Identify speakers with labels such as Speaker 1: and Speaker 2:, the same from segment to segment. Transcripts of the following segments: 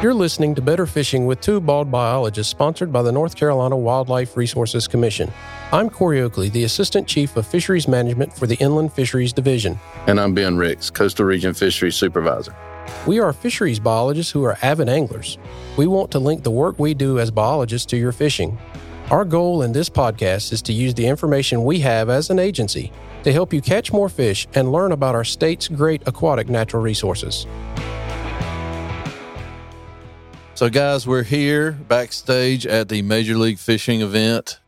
Speaker 1: You're listening to Better Fishing with two bald biologists sponsored by the North Carolina Wildlife Resources Commission. I'm Corey Oakley, the Assistant Chief of Fisheries Management for the Inland Fisheries Division.
Speaker 2: And I'm Ben Ricks, Coastal Region Fisheries Supervisor.
Speaker 1: We are fisheries biologists who are avid anglers. We want to link the work we do as biologists to your fishing. Our goal in this podcast is to use the information we have as an agency to help you catch more fish and learn about our state's great aquatic natural resources.
Speaker 3: So, guys, we're here backstage at the Major League Fishing event,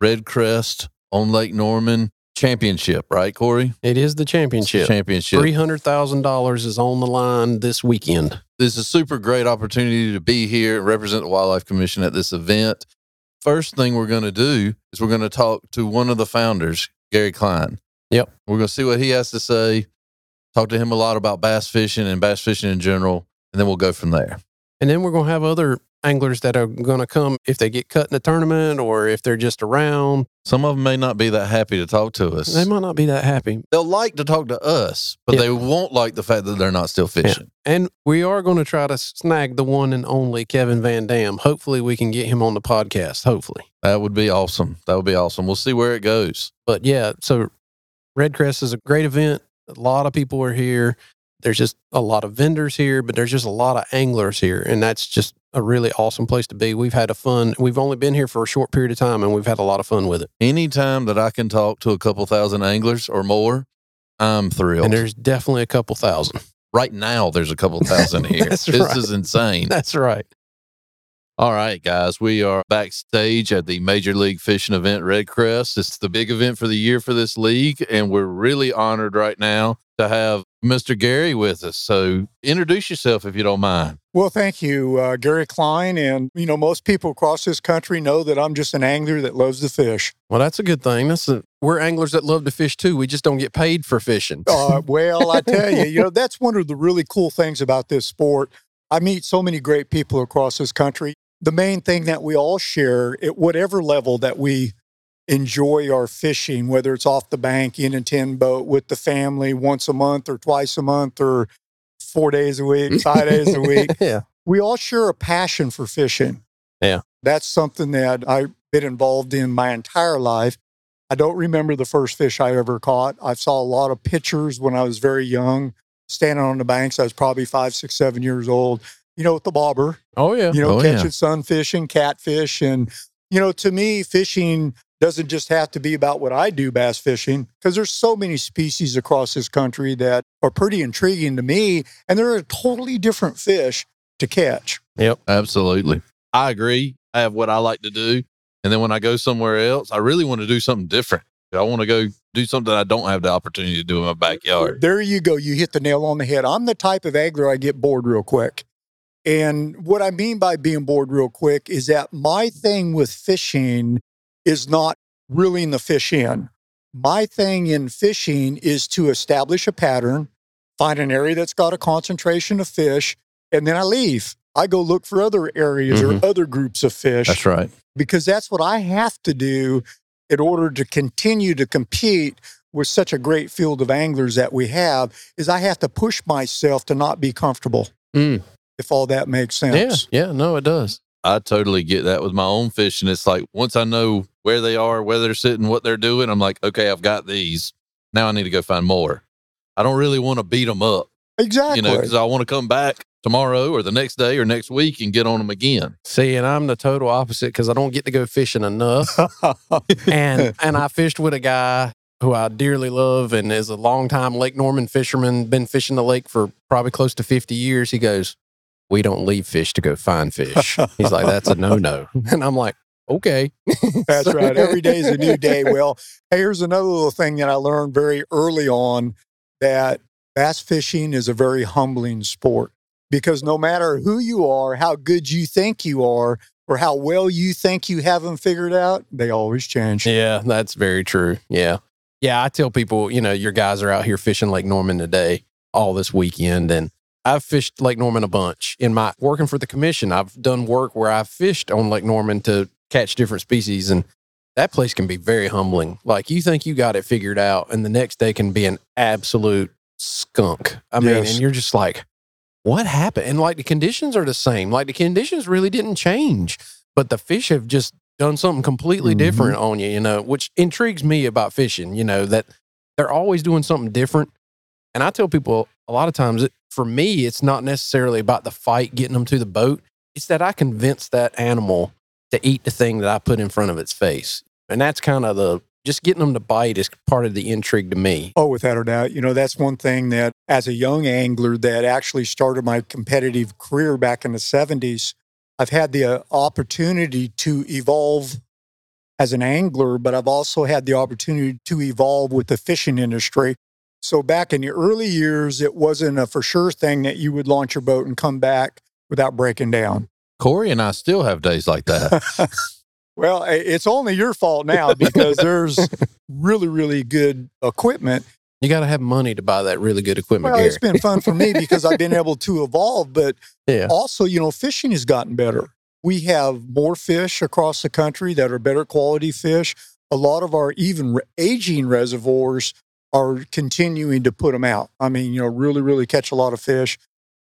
Speaker 3: REDCREST on Lake Norman Championship, right, Corey?
Speaker 1: It is the championship.
Speaker 3: Championship.
Speaker 1: $300,000 is on the line this weekend.
Speaker 3: This is a super great opportunity to be here and represent the Wildlife Commission at this event. First thing we're going to do is we're going to talk to one of the founders, Gary Klein.
Speaker 1: Yep.
Speaker 3: We're going to see what he has to say, talk to him a lot about bass fishing and bass fishing in general, and then we'll go from there.
Speaker 1: And then we're going to have other anglers that are going to come if they get cut in the tournament or if they're just around.
Speaker 3: Some of them may not be that happy to talk to us.
Speaker 1: They might not be that happy.
Speaker 3: They'll like to talk to us, but
Speaker 1: Yeah.
Speaker 3: they won't like the fact that they're not still fishing.
Speaker 1: And we are going to try to snag the one and only Kevin VanDam. Hopefully, we can get him on the podcast. Hopefully.
Speaker 3: That would be awesome. That would be awesome. We'll see where it goes.
Speaker 1: But yeah, so REDCREST is a great event. A lot of people are here. There's just a lot of vendors here, but there's just a lot of anglers here. And that's just a really awesome place to be. We've had a fun, we've only been here for a short period of time and we've had a lot of fun with it.
Speaker 3: Anytime that I can talk to a couple thousand anglers or more, I'm thrilled.
Speaker 1: And there's definitely a couple thousand.
Speaker 3: right now, there's a couple thousand here. This
Speaker 1: right.
Speaker 3: is insane.
Speaker 1: That's right.
Speaker 3: All right, guys, we are backstage at the Major League Fishing event, REDCREST. It's the big event for the year for this league, and we're really honored right now to have Mr. Gary with us. So, introduce yourself if you don't mind.
Speaker 4: Well, thank you, uh, Gary Klein. And, you know, most people across this country know that I'm just an angler that loves to fish.
Speaker 1: Well, that's a good thing. That's a, we're anglers that love to fish too. We just don't get paid for fishing.
Speaker 4: Uh, well, I tell you, you know, that's one of the really cool things about this sport. I meet so many great people across this country. The main thing that we all share at whatever level that we enjoy our fishing, whether it's off the bank, in a tin boat with the family once a month or twice a month or four days a week, five days a week.
Speaker 1: yeah.
Speaker 4: we all share a passion for fishing.
Speaker 1: Yeah.
Speaker 4: That's something that I've been involved in my entire life. I don't remember the first fish I ever caught. I saw a lot of pictures when I was very young, standing on the banks. I was probably five, six, seven years old, you know, with the bobber,
Speaker 1: Oh, yeah.
Speaker 4: you know,
Speaker 3: Oh, yeah.
Speaker 4: catching sunfish and catfish. And, you know, to me, fishing doesn't just have to be about what I do bass fishing, because there's so many species across this country that are pretty intriguing to me. And they're a totally different fish to catch.
Speaker 3: Yep, absolutely. I agree. I have what I like to do. And then when I go somewhere else, I really want to do something different. I want to go do something I don't have the opportunity to do in my backyard.
Speaker 4: There you go. You hit the nail on the head. I'm the type of angler I get bored real quick. And what I mean by being bored real quick is that my thing with fishing is not reeling the fish in. My thing in fishing is to establish a pattern, find an area that's got a concentration of fish, and then I leave. I go look for other areas or other groups of fish
Speaker 3: That's right.
Speaker 4: because that's what I have to do in order to continue to compete with such a great field of anglers that we have is I have to push myself to not be comfortable.
Speaker 1: Mm.
Speaker 4: If all that makes sense.
Speaker 1: Yeah.
Speaker 4: sense.
Speaker 1: Yeah. No, it does.
Speaker 3: I totally get that with my own fishing. It's like once I know where they are, where they're sitting, what they're doing, I'm like, okay, I've got these. Now I need to go find more. I don't really want to beat them up,
Speaker 4: Exactly.
Speaker 3: you know, because I want to come back tomorrow or the next day or next week and get on them again.
Speaker 1: See, and I'm the total opposite because I don't get to go fishing enough. and and I fished with a guy who I dearly love and is a longtime Lake Norman fisherman, been fishing the lake for probably close to 50 years. He goes, We don't leave fish to go find fish. He's like, That's a no no. And I'm like, Okay.
Speaker 4: That's right. Every day is a new day. Well, here's another little thing that I learned very early on that bass fishing is a very humbling sport because no matter who you are, how good you think you are, or how well you think you have them figured out, they always change.
Speaker 1: Yeah, that's very true. Yeah. Yeah. I tell people, you know, your guys are out here fishing Lake Norman today, all this weekend. And I've fished Lake Norman a bunch. In my working for the commission, I've done work where I've fished on Lake Norman to catch different species. And that place can be very humbling. Like you think you got it figured out, and the next day can be an absolute skunk. I mean,
Speaker 4: Yes.
Speaker 1: and you're just like, what happened? And like the conditions are the same. Like the conditions really didn't change, but the fish have just done something completely
Speaker 4: Mhm.
Speaker 1: different on you, you know, which intrigues me about fishing, you know, that they're always doing something different. And I tell people a lot of times, it, for me, it's not necessarily about the fight getting them to the boat. It's that I convince that animal to eat the thing that I put in front of its face. And that's kind of the just getting them to bite is part of the intrigue to me.
Speaker 4: Oh, without a doubt. You know, that's one thing that as a young angler that actually started my competitive career back in the 70s, I've had the uh, opportunity to evolve as an angler, but I've also had the opportunity to evolve with the fishing industry. So back in the early years, it wasn't a for sure thing that you would launch your boat and come back without breaking down.
Speaker 3: Corey and I still have days like that.
Speaker 4: Well, it's only your fault now because there's really, really good equipment
Speaker 1: You got to have money to buy that really good equipment,
Speaker 4: Well,
Speaker 1: Gary.
Speaker 4: it's been fun for me because I've been able to evolve, but
Speaker 1: Yeah.
Speaker 4: also, you know, fishing has gotten better. We have more fish across the country that are better quality fish. A lot of our even re- aging reservoirs are continuing to put them out. I mean, you know, really, really catch a lot of fish.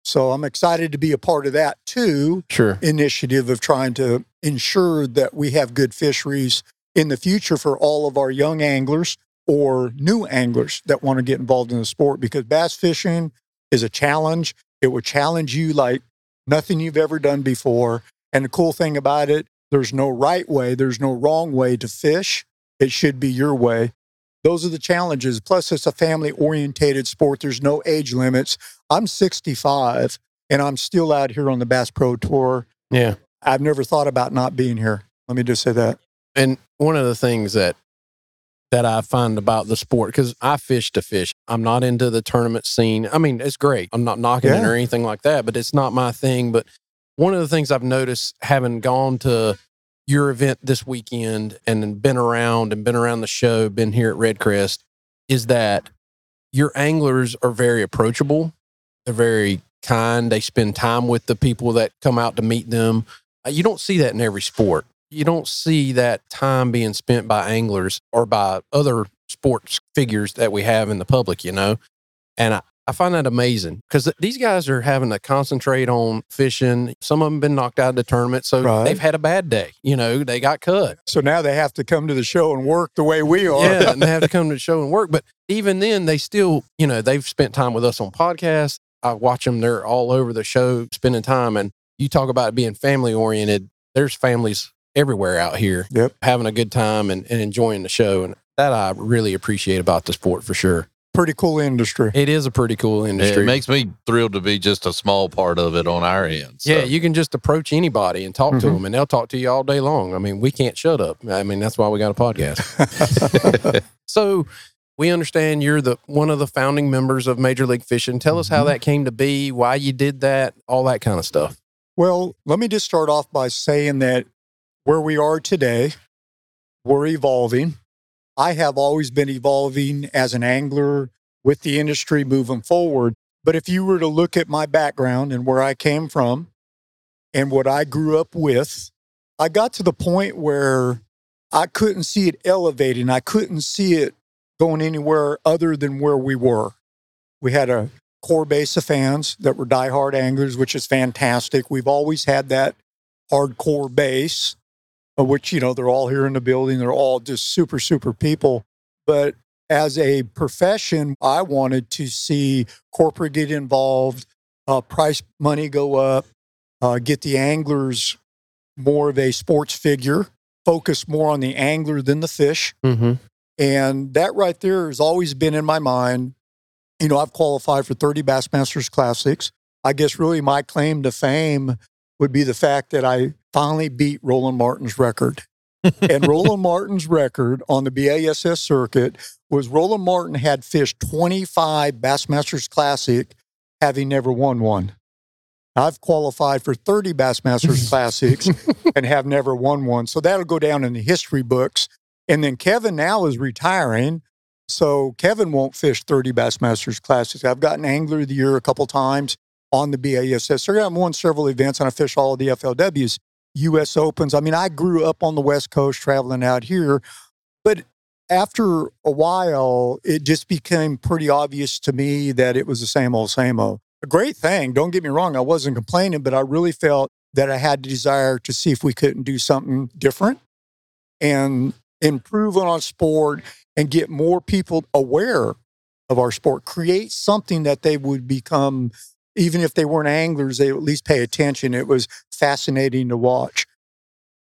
Speaker 4: So I'm excited to be a part of that too
Speaker 1: Sure.
Speaker 4: initiative of trying to ensure that we have good fisheries in the future for all of our young anglers or new anglers that want to get involved in the sport because bass fishing is a challenge. It will challenge you like nothing you've ever done before. And the cool thing about it, there's no right way, there's no wrong way to fish. It should be your way. Those are the challenges. Plus, it's a family orientated sport. There's no age limits. I'm 65 and I'm still out here on the Bass Pro Tour.
Speaker 1: Yeah.
Speaker 4: I've never thought about not being here. Let me just say that.
Speaker 1: And one of the things that that I find about the sport because I fish to fish. I'm not into the tournament scene. I mean, it's great. I'm not knocking it or anything like that, but it's not my thing. But one of the things I've noticed having gone to your event this weekend and been around and been around the show, been here at REDCREST, is that your anglers are very approachable. They're very kind. They spend time with the people that come out to meet them. Uh, You don't see that in every sport. You don't see that time being spent by anglers or by other sports figures that we have in the public, you know? And I, I find that amazing because these guys are having to concentrate on fishing. Some of them been knocked out of the tournament. So
Speaker 4: Right.
Speaker 1: they've had a bad day. You know, they got cut.
Speaker 4: So now they have to come to the show and work the way we are.
Speaker 1: Yeah, and they have to come to the show and work. But even then, they still, you know, they've spent time with us on podcasts. I watch them; they're all over the show, spending time. And you talk about being family oriented. There's families everywhere out here,
Speaker 4: Yep.
Speaker 1: having a good time and, and enjoying the show, and that I really appreciate about the sport for sure.
Speaker 4: Pretty cool industry.
Speaker 1: It is a pretty cool industry.
Speaker 3: it makes me thrilled to be just a small part of it on our end. So.
Speaker 1: yeah, you can just approach anybody and talk to
Speaker 4: Mhm.
Speaker 1: them, and they'll talk to you all day long. I mean, we can't shut up. I mean, that's why we got a podcast. So we understand you're the one of the founding members of Major League Fishing. Tell us how
Speaker 4: Mhm.
Speaker 1: that came to be, why you did that, all that kind of stuff.
Speaker 4: Well, let me just start off by saying that where we are today, we're evolving. I have always been evolving as an angler with the industry moving forward. But if you were to look at my background and where I came from and what I grew up with, I got to the point where I couldn't see it elevating. I couldn't see it going anywhere other than where we were. We had a core base of fans that were diehard anglers, which is fantastic. We've always had that hardcore base, which, you know, they're all here in the building. They're all just super, super people. But as a profession, I wanted to see corporate get involved, uh, price money go up, uh, get the anglers more of a sports figure, focus more on the angler than the fish.
Speaker 1: Mm-hmm.
Speaker 4: And that right there has always been in my mind. You know, I've qualified for 30 Bassmasters Classics. I guess really my claim to fame would be the fact that I finally beat Roland Martin's record. and Roland Martin's record on the BASS circuit was Roland Martin had fished 25 Bassmasters Classic, having never won one. I've qualified for 30 Bassmasters Classics and have never won one. So that'll go down in the history books. And then Kevin now is retiring. So Kevin won't fish 30 Bassmasters Classics. I've gotten Angler of the Year a couple times on the BASS. So I've won several events and I fish all the FLWs. U.S. Opens. I mean, I grew up on the West Coast traveling out here, but after a while, it just became pretty obvious to me that it was the same old, same old. A great thing. Don't get me wrong. I wasn't complaining, but I really felt that I had the desire to see if we couldn't do something different and improve on our sport and get more people aware of our sport, create something that they would become, even if they weren't anglers, they at least pay attention. It was fascinating to watch.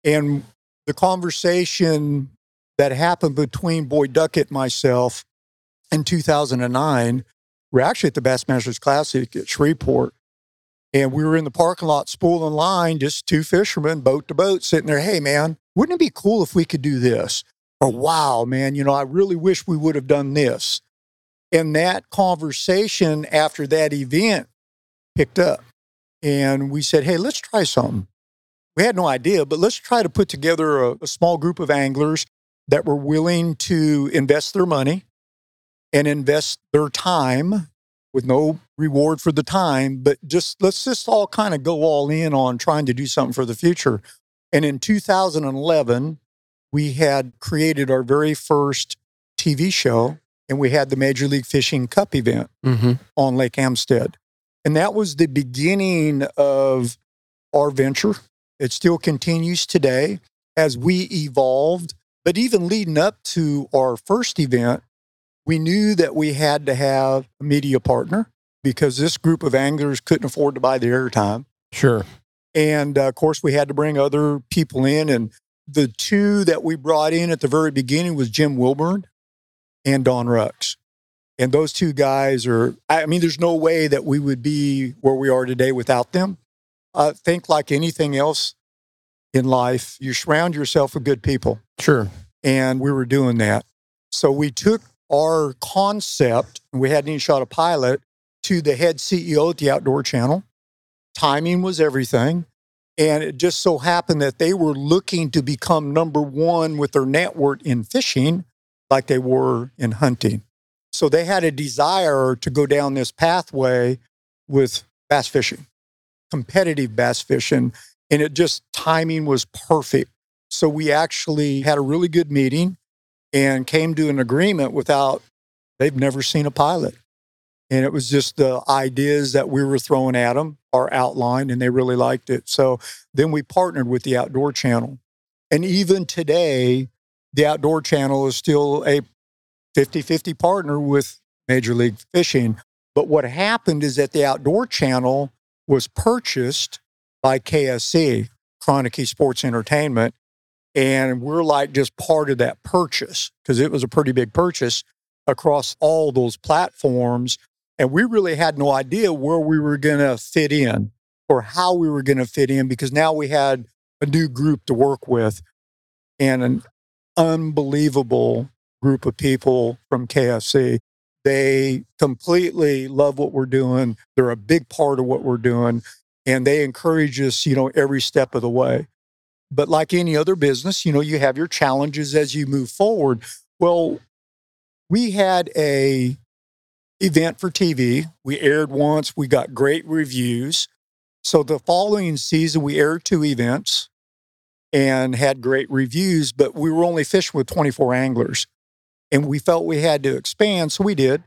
Speaker 4: And the conversation that happened between Boyd Duckett and myself in 2009, we're actually at the Bassmasters Classic at Shreveport. And we were in the parking lot spooling line, just two fishermen, boat to boat, sitting there. Hey, man, wouldn't it be cool if we could do this? Or, wow, man, you know, I really wish we would have done this. And that conversation after that event picked up. And we said, hey, let's try something. We had no idea, but let's try to put together a, a small group of anglers that were willing to invest their money and invest their time with no reward for the time, but just let's just all kind of go all in on trying to do something for the future. And in 2011, we had created our very first TV show and we had the Major League Fishing Cup event
Speaker 1: Mm-hmm.
Speaker 4: on Lake Amistad. And that was the beginning of our venture. It still continues today as we evolved. But even leading up to our first event, we knew that we had to have a media partner because this group of anglers couldn't afford to buy the airtime.
Speaker 1: Sure.
Speaker 4: And uh, of course, we had to bring other people in. And the two that we brought in at the very beginning was Jim Wilburn and Don Rucks. And those two guys are, I mean, there's no way that we would be where we are today without them. I think, like anything else in life, you surround yourself with good people.
Speaker 1: Sure.
Speaker 4: And we were doing that. So we took our concept, and we hadn't even shot a pilot, to the head CEO at the Outdoor Channel. Timing was everything. And it just so happened that they were looking to become number one with their network in fishing, like they were in hunting. So they had a desire to go down this pathway with bass fishing, competitive bass fishing. And it just timing was perfect. So we actually had a really good meeting and came to an agreement without, they've never seen a pilot. And it was just the ideas that we were throwing at them are outlined and they really liked it. So then we partnered with the Outdoor Channel. And even today, the Outdoor Channel is still a 50 50 partner with Major League Fishing. But what happened is that the Outdoor Channel was purchased by KSE, Kroenke Sports Entertainment. And we're like just part of that purchase because it was a pretty big purchase across all those platforms. And we really had no idea where we were going to fit in or how we were going to fit in because now we had a new group to work with and an unbelievable group of people from KSE. They completely love what we're doing. They're a big part of what we're doing and they encourage us, you know, every step of the way. But like any other business, you know, you have your challenges as you move forward. Well, we had a event for TV. We aired once. We got great reviews. So the following season, we aired two events and had great reviews, but we were only fishing with 24 anglers. And we felt we had to expand, so we did.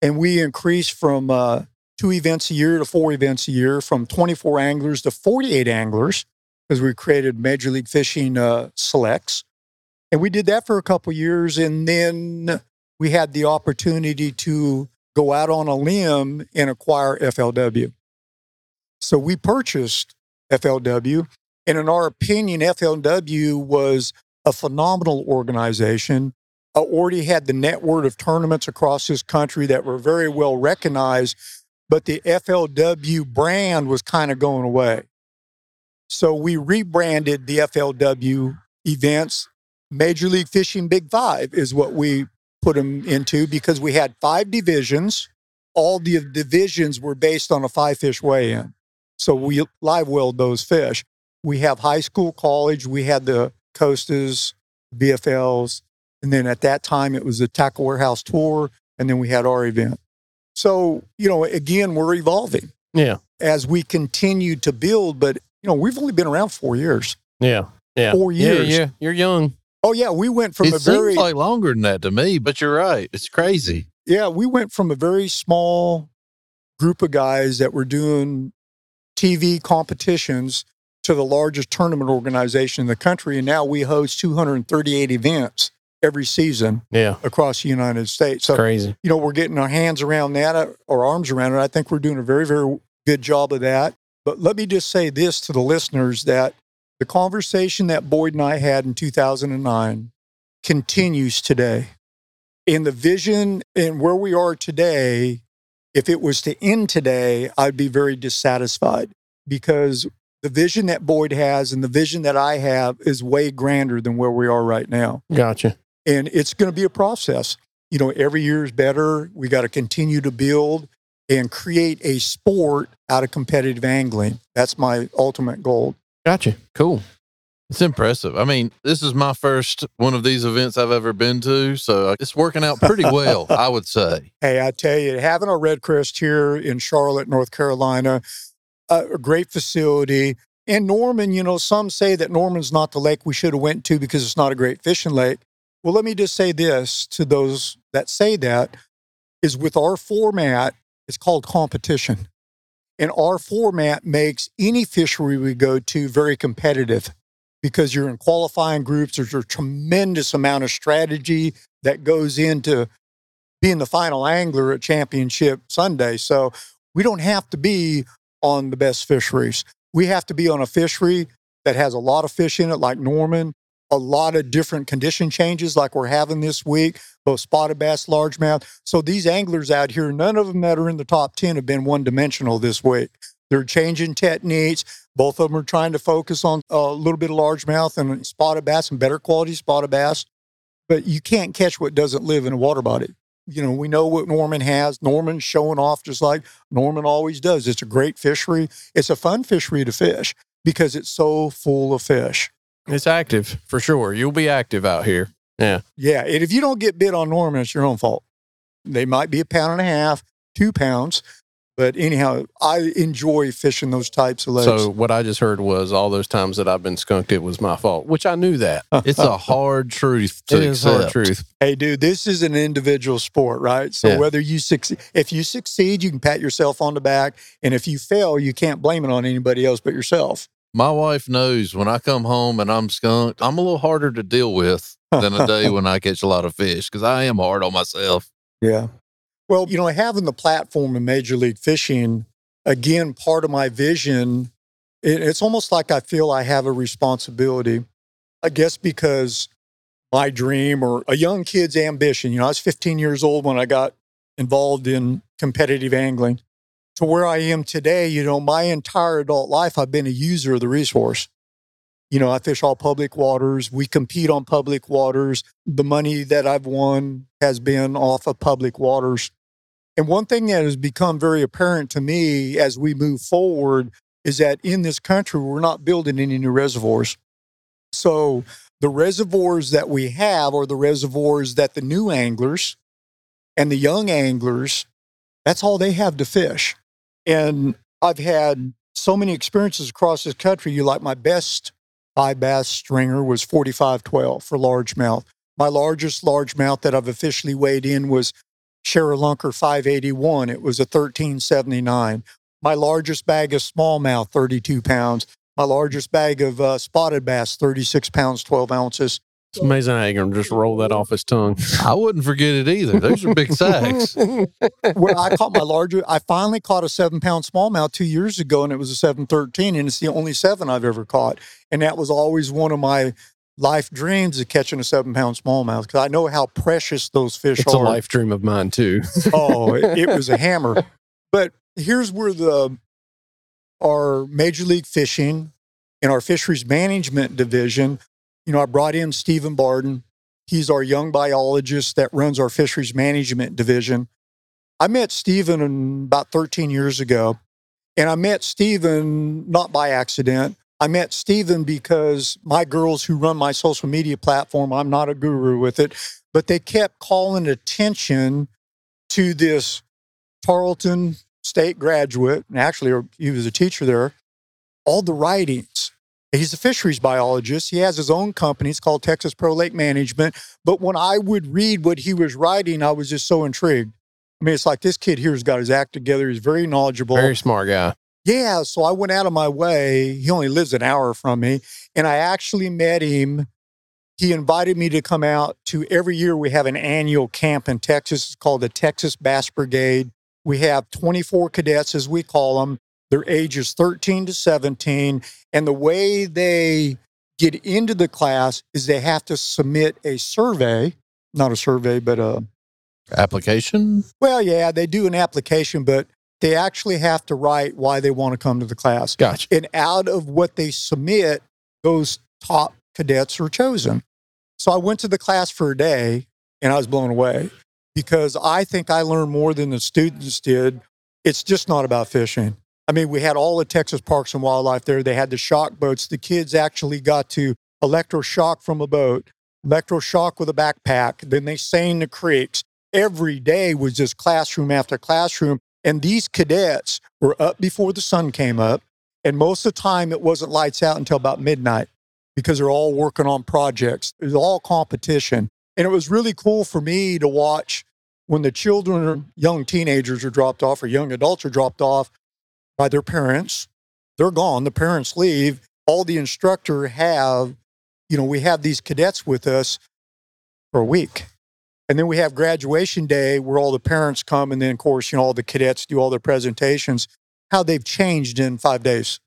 Speaker 4: And we increased from uh, two events a year to four events a year, from 24 anglers to 48 anglers, because we created Major League Fishing uh, Selects. And we did that for a couple years. And then we had the opportunity to go out on a limb and acquire FLW. So we purchased FLW. And in our opinion, FLW was a phenomenal organization. Uh, already had the network of tournaments across this country that were very well recognized, but the FLW brand was kind of going away. So we rebranded the FLW events. Major League Fishing Big Five is what we put them into because we had five divisions. All the divisions were based on a five fish weigh in. So we live welled those fish. We have high school, college. We had the Costas, BFLs. And then at that time, it was the Tackle Warehouse Tour. And then we had our event. So, you know, again, we're evolving
Speaker 1: Yeah.
Speaker 4: as we continue to build. But You know, we've only been around four years.
Speaker 1: Yeah. Yeah.
Speaker 4: Four years.
Speaker 1: Yeah, yeah. You're young.
Speaker 4: Oh yeah, we went from
Speaker 3: it
Speaker 4: a
Speaker 3: seems
Speaker 4: very
Speaker 3: like longer than that to me, but you're right. It's crazy.
Speaker 4: yeah, we went from a very small group of guys that were doing TV competitions to the largest tournament organization in the country, and now we host 238 events every season
Speaker 1: Yeah.
Speaker 4: across the United States. So
Speaker 1: Crazy.
Speaker 4: you know, we're getting our hands around that, uh, our arms around it. I think we're doing a very, very good job of that. But let me just say this to the listeners that the conversation that Boyd and I had in 2009 continues today. And the vision and where we are today, if it was to end today, I'd be very dissatisfied because the vision that Boyd has and the vision that I have is way grander than where we are right now
Speaker 1: Gotcha.
Speaker 4: and it's going to be a process. You know, every year is better. We got to continue to build and create a sport out of competitive angling. That's my ultimate goal.
Speaker 1: Gotcha. Cool.
Speaker 3: It's impressive. I mean, this is my first one of these events I've ever been to, so it's working out pretty well, I would say.
Speaker 4: Hey, I tell you, having a REDCREST here in Charlotte, North Carolina, uh, a great facility. And Norman, you know, some say that Norman's not the lake we should have went to because it's not a great fishing lake. Well, let me just say this to those that say that is with our format, it's called competition. And our format makes any fishery we go to very competitive because you're in qualifying groups. There's a tremendous amount of strategy that goes into being the final angler at Championship Sunday. So we don't have to be on the best fisheries. We have to be on a fishery that has a lot of fish in it, like Norman, a lot of different condition changes, like we're having this week, both spotted bass, largemouth. So these anglers out here, none of them that are in the top 10 have been one dimensional this week. They're changing techniques. Both of them are trying to focus on a little bit of largemouth and spotted bass and better quality spotted bass. But you can't catch what doesn't live in a water body you know, we know what Norman has. Norman's showing off just like Norman always does. It's a great fishery. It's a fun fishery to fish because it's so full of fish.
Speaker 1: It's active for sure. You'll be active out here. Yeah.
Speaker 4: Yeah. And if you don't get bit on Norman, it's your own fault. They might be a pound and a half, two pounds. But anyhow, I enjoy fishing those types of lakes.
Speaker 1: So what I just heard was all those times that I've been skunked, it was my fault, which I knew that.
Speaker 3: It's a hard truth to
Speaker 1: It is
Speaker 3: accept.
Speaker 1: hard truth.
Speaker 4: hey, dude, this is an individual sport, right? So
Speaker 1: Yeah.
Speaker 4: whether you succeed, if you succeed, you can pat yourself on the back. And if you fail, you can't blame it on anybody else but yourself.
Speaker 3: My wife knows when I come home and I'm skunked, I'm a little harder to deal with than a day when I catch a lot of fish because I am hard on myself.
Speaker 4: Yeah. Well, you know, having the platform in Major League Fishing, again, part of my vision, it, it's almost like I feel I have a responsibility. I guess because my dream or a young kid's ambition, you know, I was 15 years old when I got involved in competitive angling. To where I am today, you know, my entire adult life, I've been a user of the resource. You know, I fish all public waters. We compete on public waters. The money that I've won has been off of public waters. And one thing that has become very apparent to me as we move forward is that in this country, we're not building any new reservoirs. So the reservoirs that we have are the reservoirs that the new anglers and the young anglers, that's all they have to fish. And I've had so many experiences across this country. You like my best high bass stringer was 4512 for largemouth. My largest largemouth that I've officially weighed in was ShareLunker 581. It was a 1379. My largest bag of smallmouth, 32 pounds. My largest bag of uh, spotted bass, 36 pounds, 12 ounces.
Speaker 1: It's amazing how you can just roll that off his tongue.
Speaker 3: I wouldn't forget it either. Those are big sacks.
Speaker 4: well, I caught my larger, I finally caught a seven pound smallmouth two years ago, and it was a 713, and it's the only seven I've ever caught. And that was always one of my life dreams of catching a seven pound smallmouth because I know how precious those fish are.
Speaker 1: It's a life dream of mine too.
Speaker 4: oh, it, it was a hammer. But here's where the our Major League Fishing and our fisheries management division, you know, I brought in Stephen Barden. He's our young biologist that runs our fisheries management division. I met Stephen about 13 years ago, and I met Stephen not by accident. I met Stephen because my girls who run my social media platform, I'm not a guru with it, but they kept calling attention to this Tarleton State graduate, and actually he was a teacher there, all the writings. He's a fisheries biologist. He has his own company. It's called Texas Pro Lake Management. But when I would read what he was writing, I was just so intrigued. I mean, it's like this kid here has got his act together. He's very knowledgeable.
Speaker 1: Very smart guy.
Speaker 4: Yeah. So I went out of my way. He only lives an hour from me. And I actually met him. He invited me to come out to every year we have an annual camp in Texas. It's called the Texas Bass Brigade. We have 24 cadets, as we call them. Their ages 13 to 17. And the way they get into the class is they have to submit a survey, not a survey, but a,
Speaker 3: Application?
Speaker 4: well, yeah, they do an application, but they actually have to write why they want to come to the class.
Speaker 1: Gotcha.
Speaker 4: And out of what they submit, those top cadets are chosen. So I went to the class for a day and I was blown away because I think I learned more than the students did. It's just not about fishing. I mean, we had all the Texas Parks and Wildlife there. They had the shock boats. The kids actually got to electroshock from a boat, electroshock with a backpack. Then they sang the creeks. Every day was just classroom after classroom. And these cadets were up before the sun came up. And most of the time, it wasn't lights out until about midnight because they're all working on projects. It was all competition. And it was really cool for me to watch when the children or young teenagers are dropped off or young adults are dropped off by their parents. They're gone. The parents leave. All the instructor have, you know, we have these cadets with us for a week. And then we have graduation day where all the parents come. And then, of course, you know, all the cadets do all their presentations, how they've changed in five days.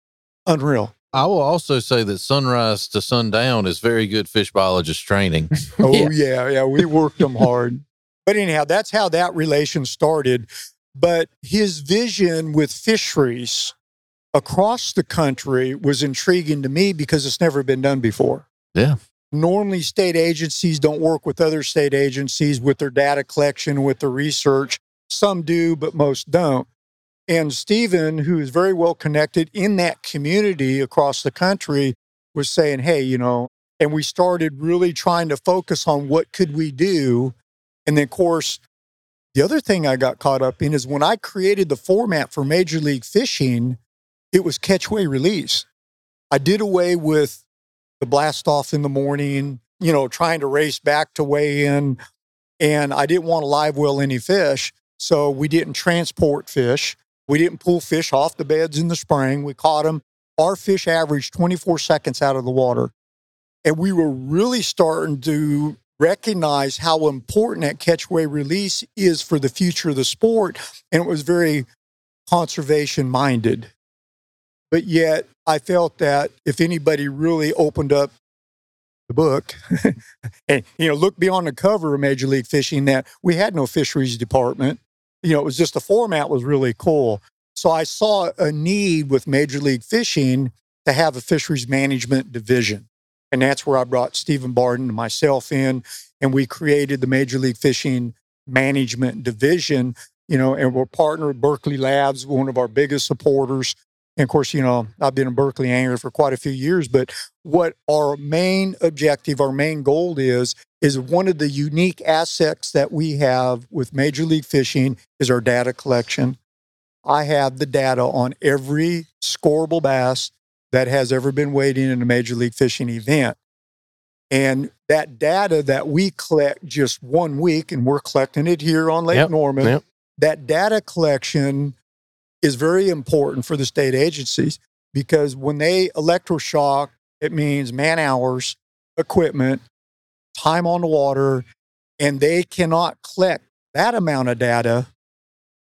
Speaker 4: Unreal.
Speaker 3: I will also say that sunrise to sundown is very good fish biologist training.
Speaker 4: Oh,
Speaker 1: Yeah.
Speaker 4: yeah. yeah, We worked them hard. But anyhow, that's how that relation started. But his vision with fisheries across the country was intriguing to me because it's never been done before.
Speaker 3: Yeah.
Speaker 4: Normally, state agencies don't work with other state agencies with their data collection, with their research. Some do, but most don't. And Stephen, who is very well connected in that community across the country, was saying, hey, you know, and we started really trying to focus on what could we do. And then, of course, the other thing I got caught up in is when I created the format for Major League Fishing, it was catch, weigh, release. I did away with the blast off in the morning, you know, trying to race back to weigh in. And I didn't want to live well any fish. So we didn't transport fish. We didn't pull fish off the beds in the spring. We caught them. Our fish averaged 24 seconds out of the water. And we were really starting to recognize how important that catch-weigh release is for the future of the sport. And it was very conservation minded. But yet, I felt that if anybody really opened up the book and you know looked beyond the cover of Major League Fishing, that we had no fisheries department. You know, it was just the format was really cool. So I saw a need with Major League Fishing to have a fisheries management division. And that's where I brought Stephen Barden and myself in, and we created the Major League Fishing Management Division. You know, and we're partnered with Berkley Labs, one of our biggest supporters. And of course, you know, I've been a Berkeley angler for quite a few years, but what our main objective, our main goal is, is one of the unique assets that we have with Major League Fishing is our data collection. I have the data on every scoreable bass that has ever been in in a Major League Fishing event. And that data that we collect just one week, and we're collecting it here on Lake
Speaker 1: Yep,
Speaker 4: Norman,
Speaker 1: yep.
Speaker 4: that data collection is very important for the state agencies because when they electroshock, it means man hours, equipment, time on the water, and they cannot collect that amount of data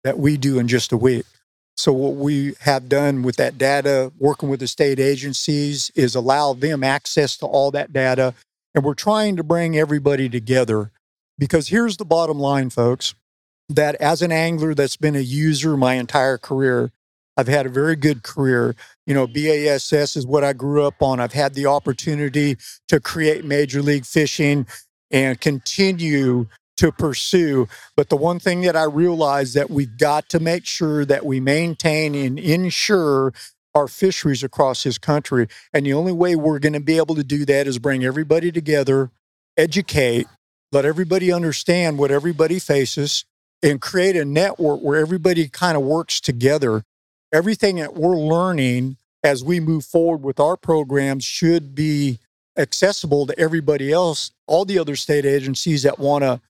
Speaker 4: that we do in just a week. So, what we have done with that data, working with the state agencies, is allow them access to all that data. And we're trying to bring everybody together because here's the bottom line, folks that as an angler that's been a user my entire career, I've had a very good career. You know, BASS is what I grew up on. I've had the opportunity to create Major League Fishing and continue to pursue. But the one thing that I realized that we've got to make sure that we maintain and ensure our fisheries across this country. And the only way we're going to be able to do that is bring everybody together, educate, let everybody understand what everybody faces, and create a network where everybody kind of works together. Everything that we're learning as we move forward with our programs should be accessible to everybody else, all the other state agencies that want to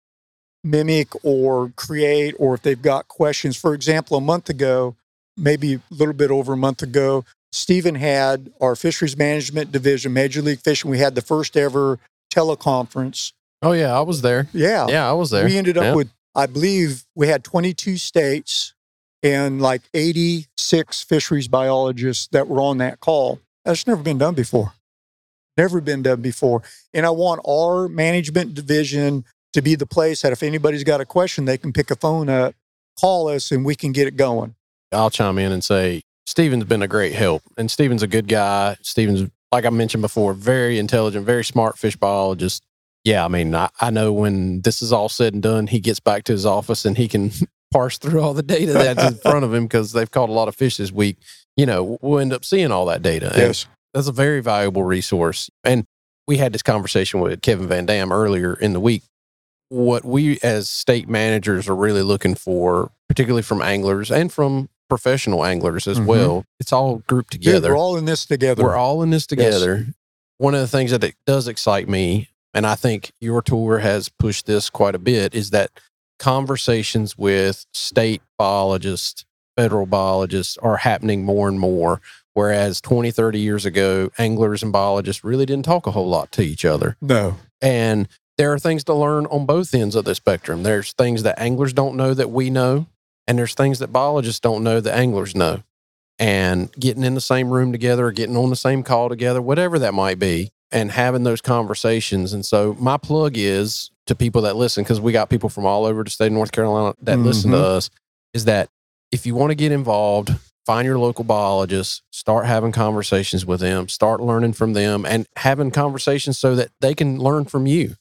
Speaker 4: mimic or create, or if they've got questions. For example, a month ago, maybe a little bit over a month ago, Stephen had our fisheries management division, Major League Fishing. We had the first ever teleconference.
Speaker 1: Oh yeah, I was there.
Speaker 4: Yeah.
Speaker 1: Yeah, I was there.
Speaker 4: We ended up
Speaker 1: Yeah.
Speaker 4: with, I believe, we had 22 states and like 86 fisheries biologists that were on that call. That's never been done before. Never been done before. And I want our management division to be the place that if anybody's got a question, they can pick a phone up, call us, and we can get it going.
Speaker 1: I'll chime in and say Steven's been a great help. And Steven's a good guy. Steven's, like I mentioned before, very intelligent, very smart fish biologist. Yeah, I mean, I, I know when this is all said and done, he gets back to his office and he can parse through all the data that's in front of him because they've caught a lot of fish this week. You know, we'll end up seeing all that data. And that's a very valuable resource. And we had this conversation with Kevin VanDam earlier in the week. What we as state managers are really looking for, particularly from anglers and from professional anglers as
Speaker 4: Mhm.
Speaker 1: well, it's all grouped
Speaker 4: Dude,
Speaker 1: together.
Speaker 4: we're all in this together.
Speaker 1: We're all in this together. One of the things that does excite me, and I think your tour has pushed this quite a bit, is that conversations with state biologists, federal biologists are happening more and more. Whereas 20, 30 years ago, anglers and biologists really didn't talk a whole lot to each other.
Speaker 4: no.
Speaker 1: And there are things to learn on both ends of the spectrum. There's things that anglers don't know that we know, and there's things that biologists don't know that anglers know. And getting in the same room together, or getting on the same call together, whatever that might be, and having those conversations. And so, my plug is to people that listen, because we got people from all over the state of North Carolina that listen to
Speaker 4: Mhm.
Speaker 1: us, is that if you want to get involved, find your local biologists, start having conversations with them, start learning from them, and having conversations so that they can learn from you.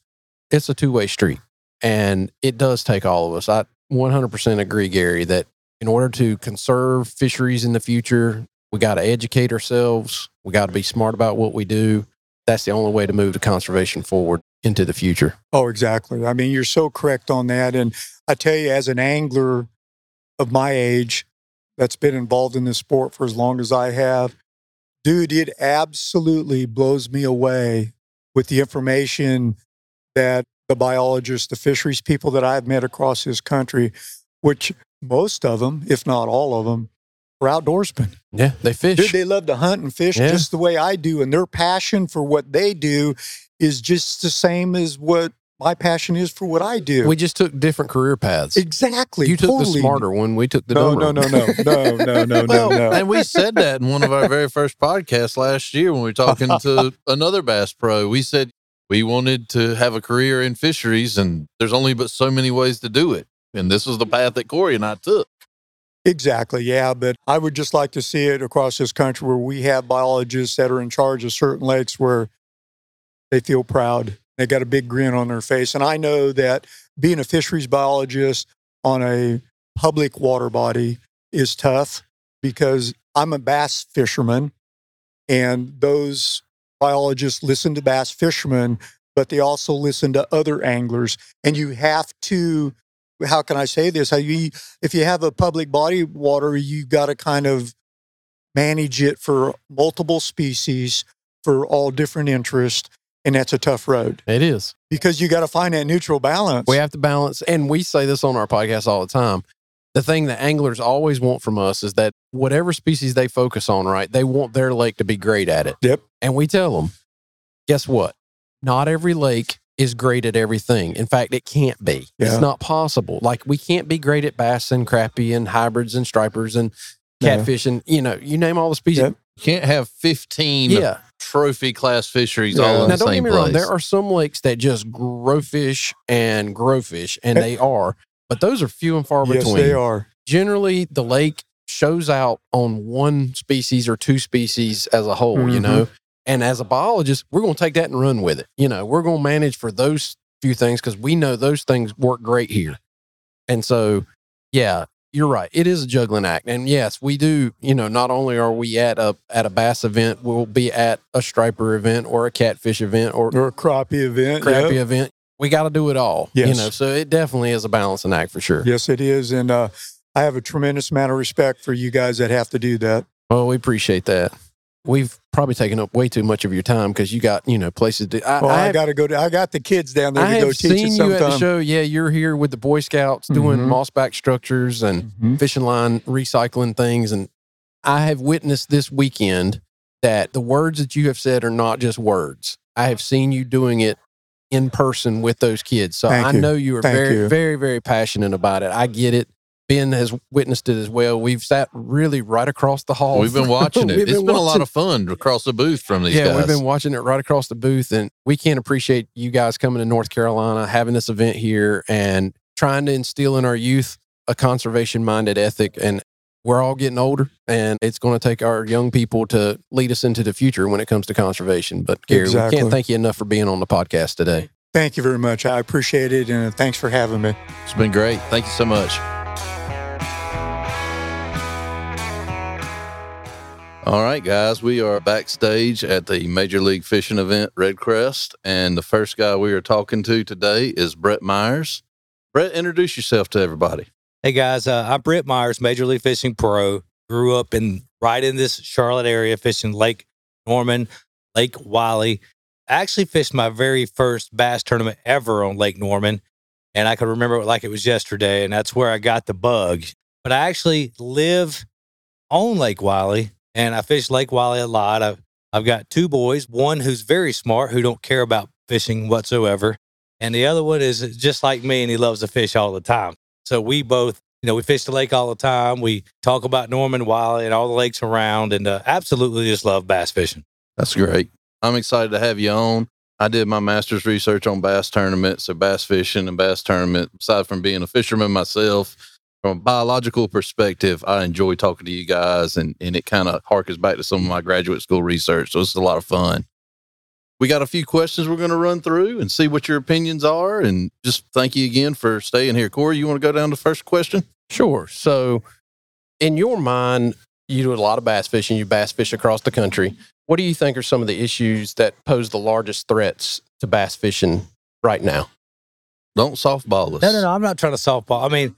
Speaker 1: It's a two way street, and it does take all of us. I 100% agree, Gary, that in order to conserve fisheries in the future, we got to educate ourselves. We got to be smart about what we do. That's the only way to move the conservation forward into the future.
Speaker 4: Oh, exactly. I mean, you're so correct on that. And I tell you, as an angler of my age that's been involved in this sport for as long as I have, dude, it absolutely blows me away with the information that the biologists, the fisheries people that I've met across this country, which most of them, if not all of them, are outdoorsmen.
Speaker 1: Yeah, they fish.
Speaker 4: Dude, they love to hunt and fish
Speaker 1: Yeah.
Speaker 4: just the way I do. And their passion for what they do is just the same as what my passion is for what I do.
Speaker 1: we just took different career paths.
Speaker 4: exactly.
Speaker 1: you took
Speaker 4: totally.
Speaker 1: the smarter one. We took the
Speaker 4: No,
Speaker 1: dumber
Speaker 4: no, no, no, no, no, no, no, no.
Speaker 3: and we said that in one of our very first podcasts last year when we were talking to another bass pro. We said we wanted to have a career in fisheries, and there's only but so many ways to do it. And this was the path that Corey and I took.
Speaker 4: Exactly. Yeah. But I would just like to see it across this country where we have biologists that are in charge of certain lakes where they feel proud. They got a big grin on their face. And I know that being a fisheries biologist on a public water body is tough because I'm a bass fisherman and those biologists listen to bass fishermen, but they also listen to other anglers. And you have to, how can I say this? How you, if you have a public body of water, you got to kind of manage it for multiple species for all different interests. And that's a tough road
Speaker 1: It is.
Speaker 4: because you got to find that neutral balance.
Speaker 1: We have to balance, and we say this on our podcast all the time. The thing that anglers always want from us is that whatever species they focus on, right, they want their lake to be great at it.
Speaker 4: Yep.
Speaker 1: And we tell them, guess what? Not every lake is great at everything. In fact, it can't be.
Speaker 4: Yeah.
Speaker 1: It's not possible. Like we can't be great at bass and crappie and hybrids and stripers and
Speaker 4: No.
Speaker 1: catfish and you know, you name all the species.
Speaker 4: Yep.
Speaker 3: You can't have 15
Speaker 1: Yeah.
Speaker 3: trophy class fisheries
Speaker 4: Yeah.
Speaker 3: all in
Speaker 1: Now,
Speaker 3: the
Speaker 1: don't
Speaker 3: same
Speaker 1: get me wrong.
Speaker 3: place.
Speaker 1: There are some lakes that just grow fish and grow fish, and they are, but those are few and far
Speaker 4: yes,
Speaker 1: between.
Speaker 4: they are.
Speaker 1: Generally, the lake shows out on one species or two species as a whole, you
Speaker 4: Mhm.
Speaker 1: know. And as a biologist, we're going to take that and run with it. You know, we're going to manage for those few things because we know those things work great here. And so, yeah, you're right. It is a juggling act. And yes, we do, you know, not only are we at a at a bass event, we'll be at a striper event or a catfish event or
Speaker 4: Or a crappie event.
Speaker 1: crappy
Speaker 4: yep.
Speaker 1: event. We got to do it all.
Speaker 4: Yes.
Speaker 1: You know, so it definitely is a balancing act for sure.
Speaker 4: Yes, it is. And uh, I have a tremendous amount of respect for you guys that have to do that.
Speaker 1: Well, we appreciate that. We've probably taken up way too much of your time because you got you know places to. I,
Speaker 4: Well,
Speaker 1: I
Speaker 4: I, got to go. To, I got the kids down there
Speaker 1: I
Speaker 4: to go teach
Speaker 1: seen you at the show. Yeah, you're here with the Boy Scouts doing
Speaker 4: Mhm.
Speaker 1: mossback structures and
Speaker 4: Mhm.
Speaker 1: fishing line recycling things. And I have witnessed this weekend that the words that you have said are not just words. I have seen you doing it in person with those kids. So
Speaker 4: Thank
Speaker 1: I
Speaker 4: you.
Speaker 1: know you are
Speaker 4: Thank
Speaker 1: very,
Speaker 4: you.
Speaker 1: very, very passionate about it. I get it. Ben has witnessed it as well. We've sat really right across the hall.
Speaker 3: We've been watching it.
Speaker 1: We've
Speaker 3: It's
Speaker 1: been
Speaker 3: been a lot of fun across the booth from these guys.
Speaker 1: yeah,
Speaker 3: guys.
Speaker 1: we've been watching it right across the booth, and we can't appreciate you guys coming to North Carolina, having this event here, and trying to instill in our youth a conservation minded ethic. And we're all getting older, and it's going to take our young people to lead us into the future when it comes to conservation. But Gary, we can't thank you enough for being on the podcast today.
Speaker 4: Thank you very much. I appreciate it, and thanks for having me.
Speaker 3: It's been great. Thank you so much. All right, guys, we are backstage at the Major League Fishing event, REDCREST. And the first guy we are talking to today is Britt Myers. Britt, introduce yourself to everybody.
Speaker 5: Hey guys, uh, I'm Britt Myers, Major League Fishing Pro. Grew up in right in this Charlotte area, fishing Lake Norman, Lake Wylie. I actually fished my very first bass tournament ever on Lake Norman, and I can remember it like it was yesterday. And that's where I got the bug. But I actually live on Lake Wylie, and I fish Lake Wylie a lot. I've I've got two boys, one who's very smart, who don't care about fishing whatsoever, and the other one is just like me, and he loves to fish all the time. So we both, you know, we fish the lake all the time. We talk about Norman Wylie and all the lakes around, and uh, absolutely just love bass fishing.
Speaker 3: That's great. I'm excited to have you on. I did my master's research on bass tournaments, so bass fishing and bass tournament. Aside from being a fisherman myself, from a biological perspective, I enjoy talking to you guys, and, and it kind of harkens back to some of my graduate school research. So it's a lot of fun. We got a few questions we're going to run through and see what your opinions are. And just thank you again for staying here. Corey, you want to go down to the first question?
Speaker 1: Sure. So, in your mind, you do a lot of bass fishing. You bass fish across the country. What do you think are some of the issues that pose the largest threats to bass fishing right now?
Speaker 3: Don't softball us.
Speaker 5: No, no, no. I'm not trying to softball. I mean,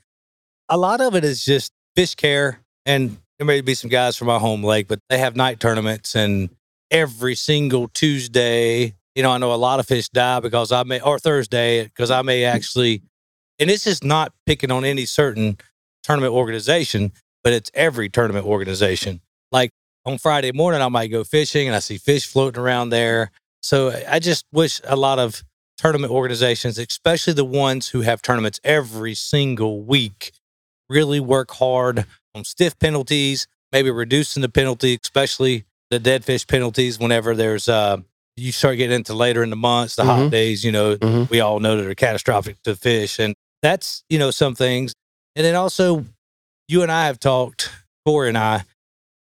Speaker 5: a lot of it is just fish care, and there may be some guys from my home lake, but they have night tournaments, and every single Tuesday, you know, I know a lot of fish die because I may, or Thursday, because I may mm-hmm. actually, and this is not picking on any certain tournament organization, but it's every tournament organization. Like on Friday morning, I might go fishing and I see fish floating around there. So I just wish a lot of tournament organizations, especially the ones who have tournaments every single week, really work hard on stiff penalties, maybe reducing the penalty, especially the dead fish penalties whenever there's uh you start getting into later in the months, the hot
Speaker 1: Mhm.
Speaker 5: days, you know,
Speaker 1: Mhm.
Speaker 5: we all know that are catastrophic to fish. And that's, you know, some things. And then also you and I have talked, Corey and I,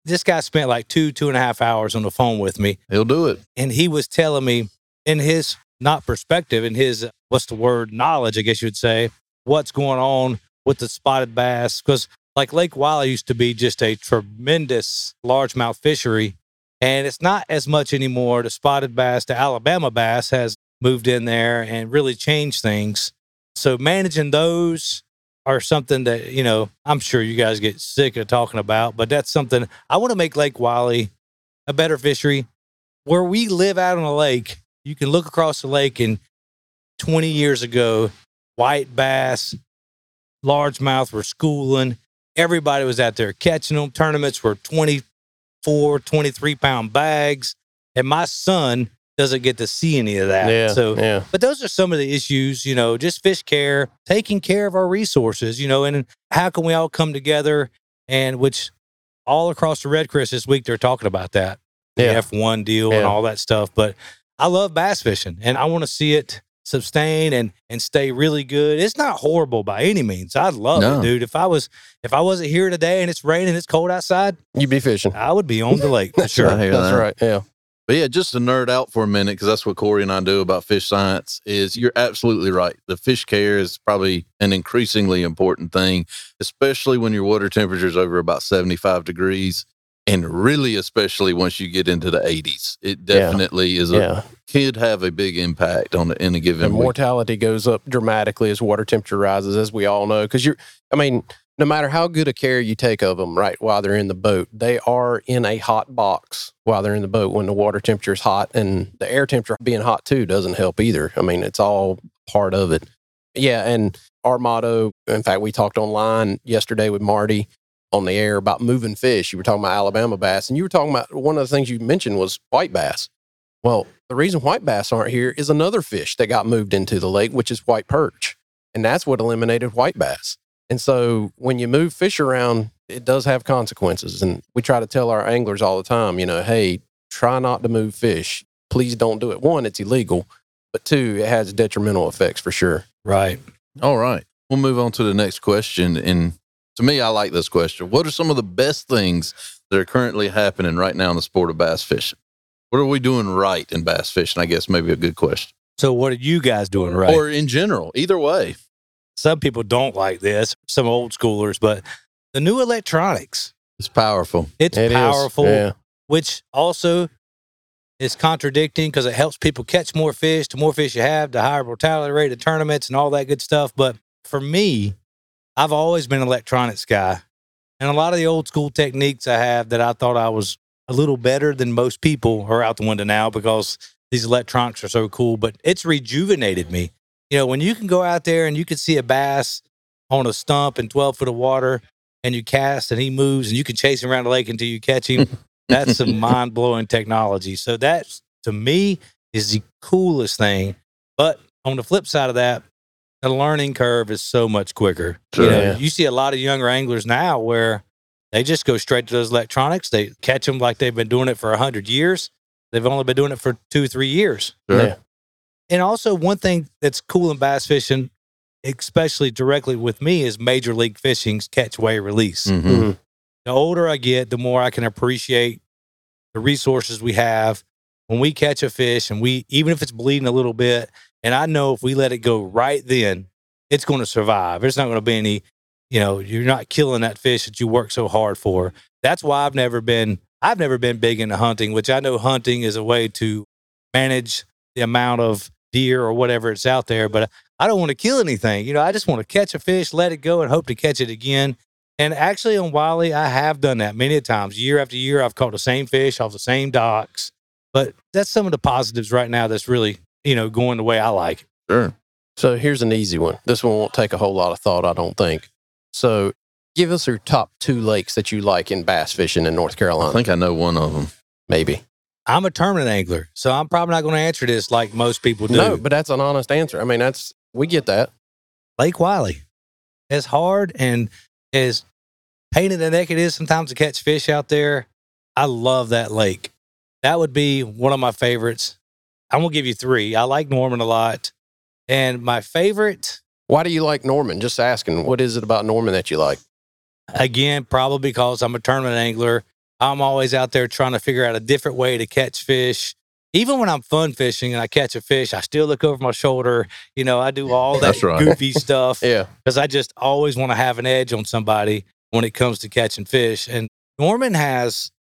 Speaker 5: this guy spent like two, two and a half hours on the phone with me
Speaker 3: He'll do it.
Speaker 5: and he was telling me in his not perspective in his what's the word knowledge i guess you would say what's going on with the spotted bass because like lake wylie used to be just a tremendous largemouth fishery and it's not as much anymore. The spotted bass the alabama bass has moved in there and really changed things. So managing those are something that you know i'm sure you guys get sick of talking about but that's something i want to make lake wylie a better fishery. Where we live out on a lake, you can look across the lake and 20 years ago, white bass, largemouth were schooling. Everybody was out there catching them. Tournaments were 24, 23 pound bags. And my son doesn't get to see any of that.
Speaker 1: Yeah.
Speaker 5: So,
Speaker 1: yeah.
Speaker 5: but those are some of the issues, you know, just fish care, taking care of our resources, you know, and how can we all come together and which all across the REDCREST this week, they're talking about that
Speaker 1: Yeah.
Speaker 5: the F1 deal and all that stuff. But I love bass fishing and I want to see it sustain and and stay really good. It's not horrible by any means. I'd love
Speaker 3: No.
Speaker 5: it, dude. If I was if I wasn't here today and it's raining, it's cold outside,
Speaker 1: You'd be fishing.
Speaker 5: I would be on the lake for
Speaker 3: I
Speaker 5: sure.
Speaker 1: That's
Speaker 3: that.
Speaker 1: right. Yeah.
Speaker 3: But yeah, just to nerd out for a minute, because that's what Corey and I do about fish science, is you're absolutely right. The fish care is probably an increasingly important thing, especially when your water temperature is over about 75 degrees. And really, especially once you get into the 80s, it
Speaker 1: Yeah.
Speaker 3: definitely is a
Speaker 1: Yeah.
Speaker 3: could have a big impact on the, in a given
Speaker 1: And
Speaker 3: week.
Speaker 1: mortality goes up dramatically as water temperature rises, as we all know. Because you're, I mean, no matter how good a care you take of them, right, while they're in the boat, they are in a hot box while they're in the boat when the water temperature is hot and the air temperature being hot too doesn't help either. I mean, it's all part of it. Yeah. And our motto, in fact, we talked online yesterday with Marty on the air about moving fish. You were talking about Alabama bass and you were talking about one of the things you mentioned was white bass. Well, the reason white bass aren't here is another fish that got moved into the lake, which is white perch. And that's what eliminated white bass. And so when you move fish around, it does have consequences. And we try to tell our anglers all the time, you know, hey, try not to move fish. Please don't do it. One, it's illegal, but two, it has detrimental effects for sure.
Speaker 5: Right.
Speaker 3: All right. We'll move on to the next question. And to me, I like this question. What are some of the best things that are currently happening right now in the sport of bass fishing? What are we doing right in bass fishing? I guess maybe a good question.
Speaker 5: So what are you guys doing right?
Speaker 3: Or in general, either way.
Speaker 5: Some people don't like this, some old schoolers, but the new electronics,
Speaker 3: It's powerful.
Speaker 5: it's
Speaker 1: It is.
Speaker 5: powerful,
Speaker 1: Yeah.
Speaker 5: which also is contradicting because it helps people catch more fish. The more fish you have, the higher mortality rate of tournaments and all that good stuff. But for me, I've always been an electronics guy. And a lot of the old school techniques I have that I thought I was a little better than most people are out the window now because these electronics are so cool. But it's rejuvenated me. You know, when you can go out there and you can see a bass on a stump in 12 foot of water and you cast and he moves and you can chase him around the lake until you catch him. That's some mind blowing technology. So that to me is the coolest thing. But on the flip side of that, the learning curve is so much quicker. You, know,
Speaker 1: Yeah.
Speaker 5: you see a lot of younger anglers now where they just go straight to those electronics. They catch them like they've been doing it for hundred years. They've only been doing it for two, three years.
Speaker 3: Sure.
Speaker 1: Yeah.
Speaker 5: And also, one thing that's cool in bass fishing, especially directly with me, is major league fishing's catch, weigh, release
Speaker 3: Mhm.
Speaker 1: Mhm.
Speaker 5: the older I get, the more I can appreciate the resources we have. When we catch a fish and we, even if it's bleeding a little bit, and I know if we let it go right then, it's going to survive. There's not going to be any, you know, you're not killing that fish that you work so hard for. That's why I've never been, I've never been big into hunting, which I know hunting is a way to manage the amount of deer or whatever it's out there, but I don't want to kill anything. You know, I just want to catch a fish, let it go, and hope to catch it again. And actually, on Wylie, I have done that many times. Year after year, I've caught the same fish off the same docks. But that's some of the positives right now that's really, you know, going the way I like.
Speaker 3: Sure.
Speaker 1: So here's an easy one. This one won't take a whole lot of thought, I don't think. So give us your top two lakes that you like in bass fishing in North Carolina.
Speaker 3: I think I know one of them.
Speaker 1: Maybe.
Speaker 5: I'm a tournament angler, so I'm probably not going to answer this like most people do.
Speaker 1: No, but that's an honest answer. I mean, that's we get that.
Speaker 5: Lake Wylie, as hard and as pain in the neck it is sometimes to catch fish out there, I love that lake. That would be one of my favorites. I'm going to give you three. I like Norman a lot. And my favorite,
Speaker 1: Why do you like Norman? Just asking. What is it about Norman that you like?
Speaker 5: Again, probably because I'm a tournament angler. I'm always out there trying to figure out a different way to catch fish. Even when I'm fun fishing and I catch a fish, I still look over my shoulder. You know, I do all that
Speaker 3: right.
Speaker 5: goofy stuff
Speaker 1: Yeah.
Speaker 5: because I just always want to have an edge on somebody when it comes to catching fish. And Norman has,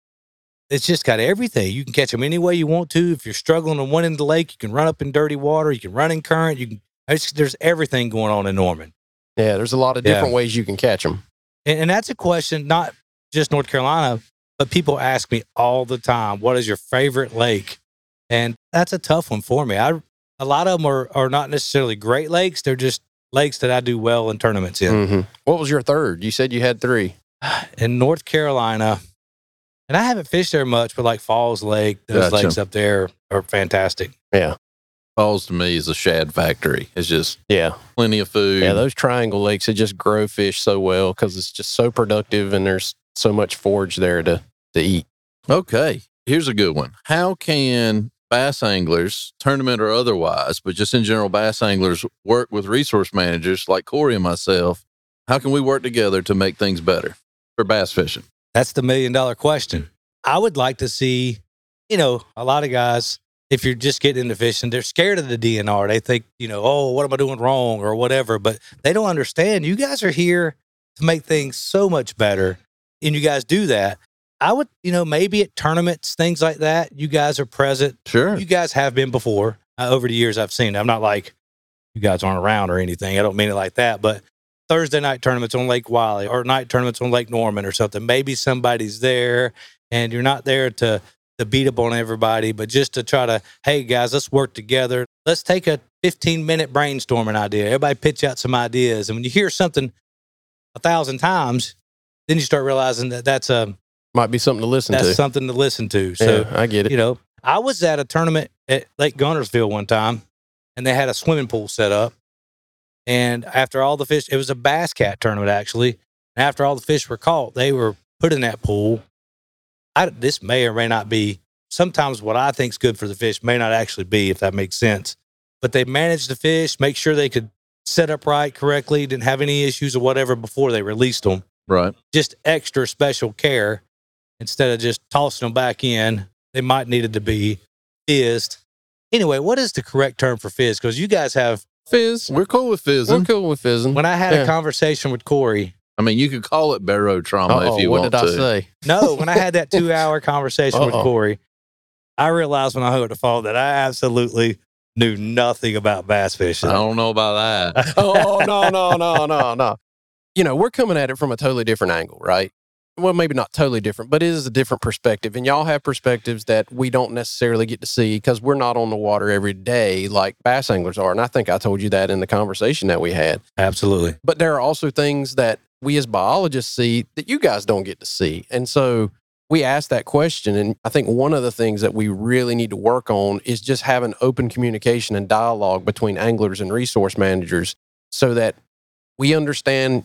Speaker 5: it's just got everything. You can catch them any way you want to. If you're struggling on one end of the lake, you can run up in dirty water. You can run in current. You can. There's, there's everything going on in Norman.
Speaker 1: Yeah. There's a lot of
Speaker 5: Yeah.
Speaker 1: different ways you can catch them.
Speaker 5: And, and that's a question, not just North Carolina, but people ask me all the time, what is your favorite lake? And that's a tough one for me. I, a lot of them are, are not necessarily great lakes. They're just lakes that I do well in tournaments in.
Speaker 1: Mhm. What was your third? You said you had three.
Speaker 5: In North Carolina, and I haven't fished there much, but like Falls Lake, those
Speaker 3: Gotcha.
Speaker 5: lakes up there are fantastic.
Speaker 1: Yeah.
Speaker 3: Falls to me is a shad factory. It's just
Speaker 1: Yeah.
Speaker 3: plenty of food.
Speaker 1: Yeah. Those triangle lakes, they just grow fish so well because it's just so productive and there's so much forage there to, to eat.
Speaker 3: Okay, here's a good one. How can bass anglers, tournament or otherwise, but just in general, bass anglers work with resource managers like Corey and myself? How can we work together to make things better for bass fishing?
Speaker 5: That's the million dollar question. I would like to see, you know, a lot of guys, if you're just getting into fishing, they're scared of the DNR. They think, you know, oh, what am I doing wrong or whatever, but they don't understand. You guys are here to make things so much better. And you guys do that. I would, you know, maybe at tournaments, things like that, you guys are present.
Speaker 3: Sure.
Speaker 5: You guys have been before. Uh, over the years, I've seen. I'm not like you guys aren't around or anything. I don't mean it like that, but Thursday night tournaments on Lake Wylie or night tournaments on Lake Norman or something. Maybe somebody's there and you're not there to to beat up on everybody, but just to try to, hey guys, let's work together. Let's take a 15 minute brainstorming idea. Everybody pitch out some ideas. And when you hear something a thousand times, then you start realizing that that's a
Speaker 1: Might be something to listen
Speaker 5: that's
Speaker 1: to.
Speaker 5: something to listen to. So
Speaker 1: yeah, I get it.
Speaker 5: you know, I was at a tournament at Lake Guntersville one time, and they had a swimming pool set up. And after all the fish, it was a bass cat tournament actually. And after all the fish were caught, they were put in that pool. I, this may or may not be. Sometimes what I think is good for the fish may not actually be, if that makes sense. But they managed the fish, make sure they could set up right correctly, didn't have any issues or whatever before they released them
Speaker 3: Right.
Speaker 5: just extra special care instead of just tossing them back in. They might needed to be fizzed. Anyway, what is the correct term for fizz? Because you guys have.
Speaker 1: Fizz.
Speaker 3: We're cool with
Speaker 1: We're cool with fizzing.
Speaker 5: When I had
Speaker 1: Yeah.
Speaker 5: a conversation with Corey,
Speaker 3: I mean, you could call it barotrauma
Speaker 1: Uh-oh,
Speaker 3: if you
Speaker 1: what
Speaker 3: want
Speaker 1: did
Speaker 3: to.
Speaker 1: I say?
Speaker 5: no, when I had that two-hour conversation with
Speaker 1: Uh-oh.
Speaker 5: Corey, I realized when I hung up the phone that I absolutely knew nothing about bass fishing.
Speaker 3: I don't know about that.
Speaker 1: oh no no no no no you know we're coming at it from a totally different angle right well maybe not totally different but it is a different perspective and y'all have perspectives that we don't necessarily get to see because we're not on the water every day like bass anglers are and i think i told you that in the conversation that we had
Speaker 5: Absolutely.
Speaker 1: but there are also things that we as biologists see that you guys don't get to see and so we asked that question and i think one of the things that we really need to work on is just having open communication and dialogue between anglers and resource managers so that we understand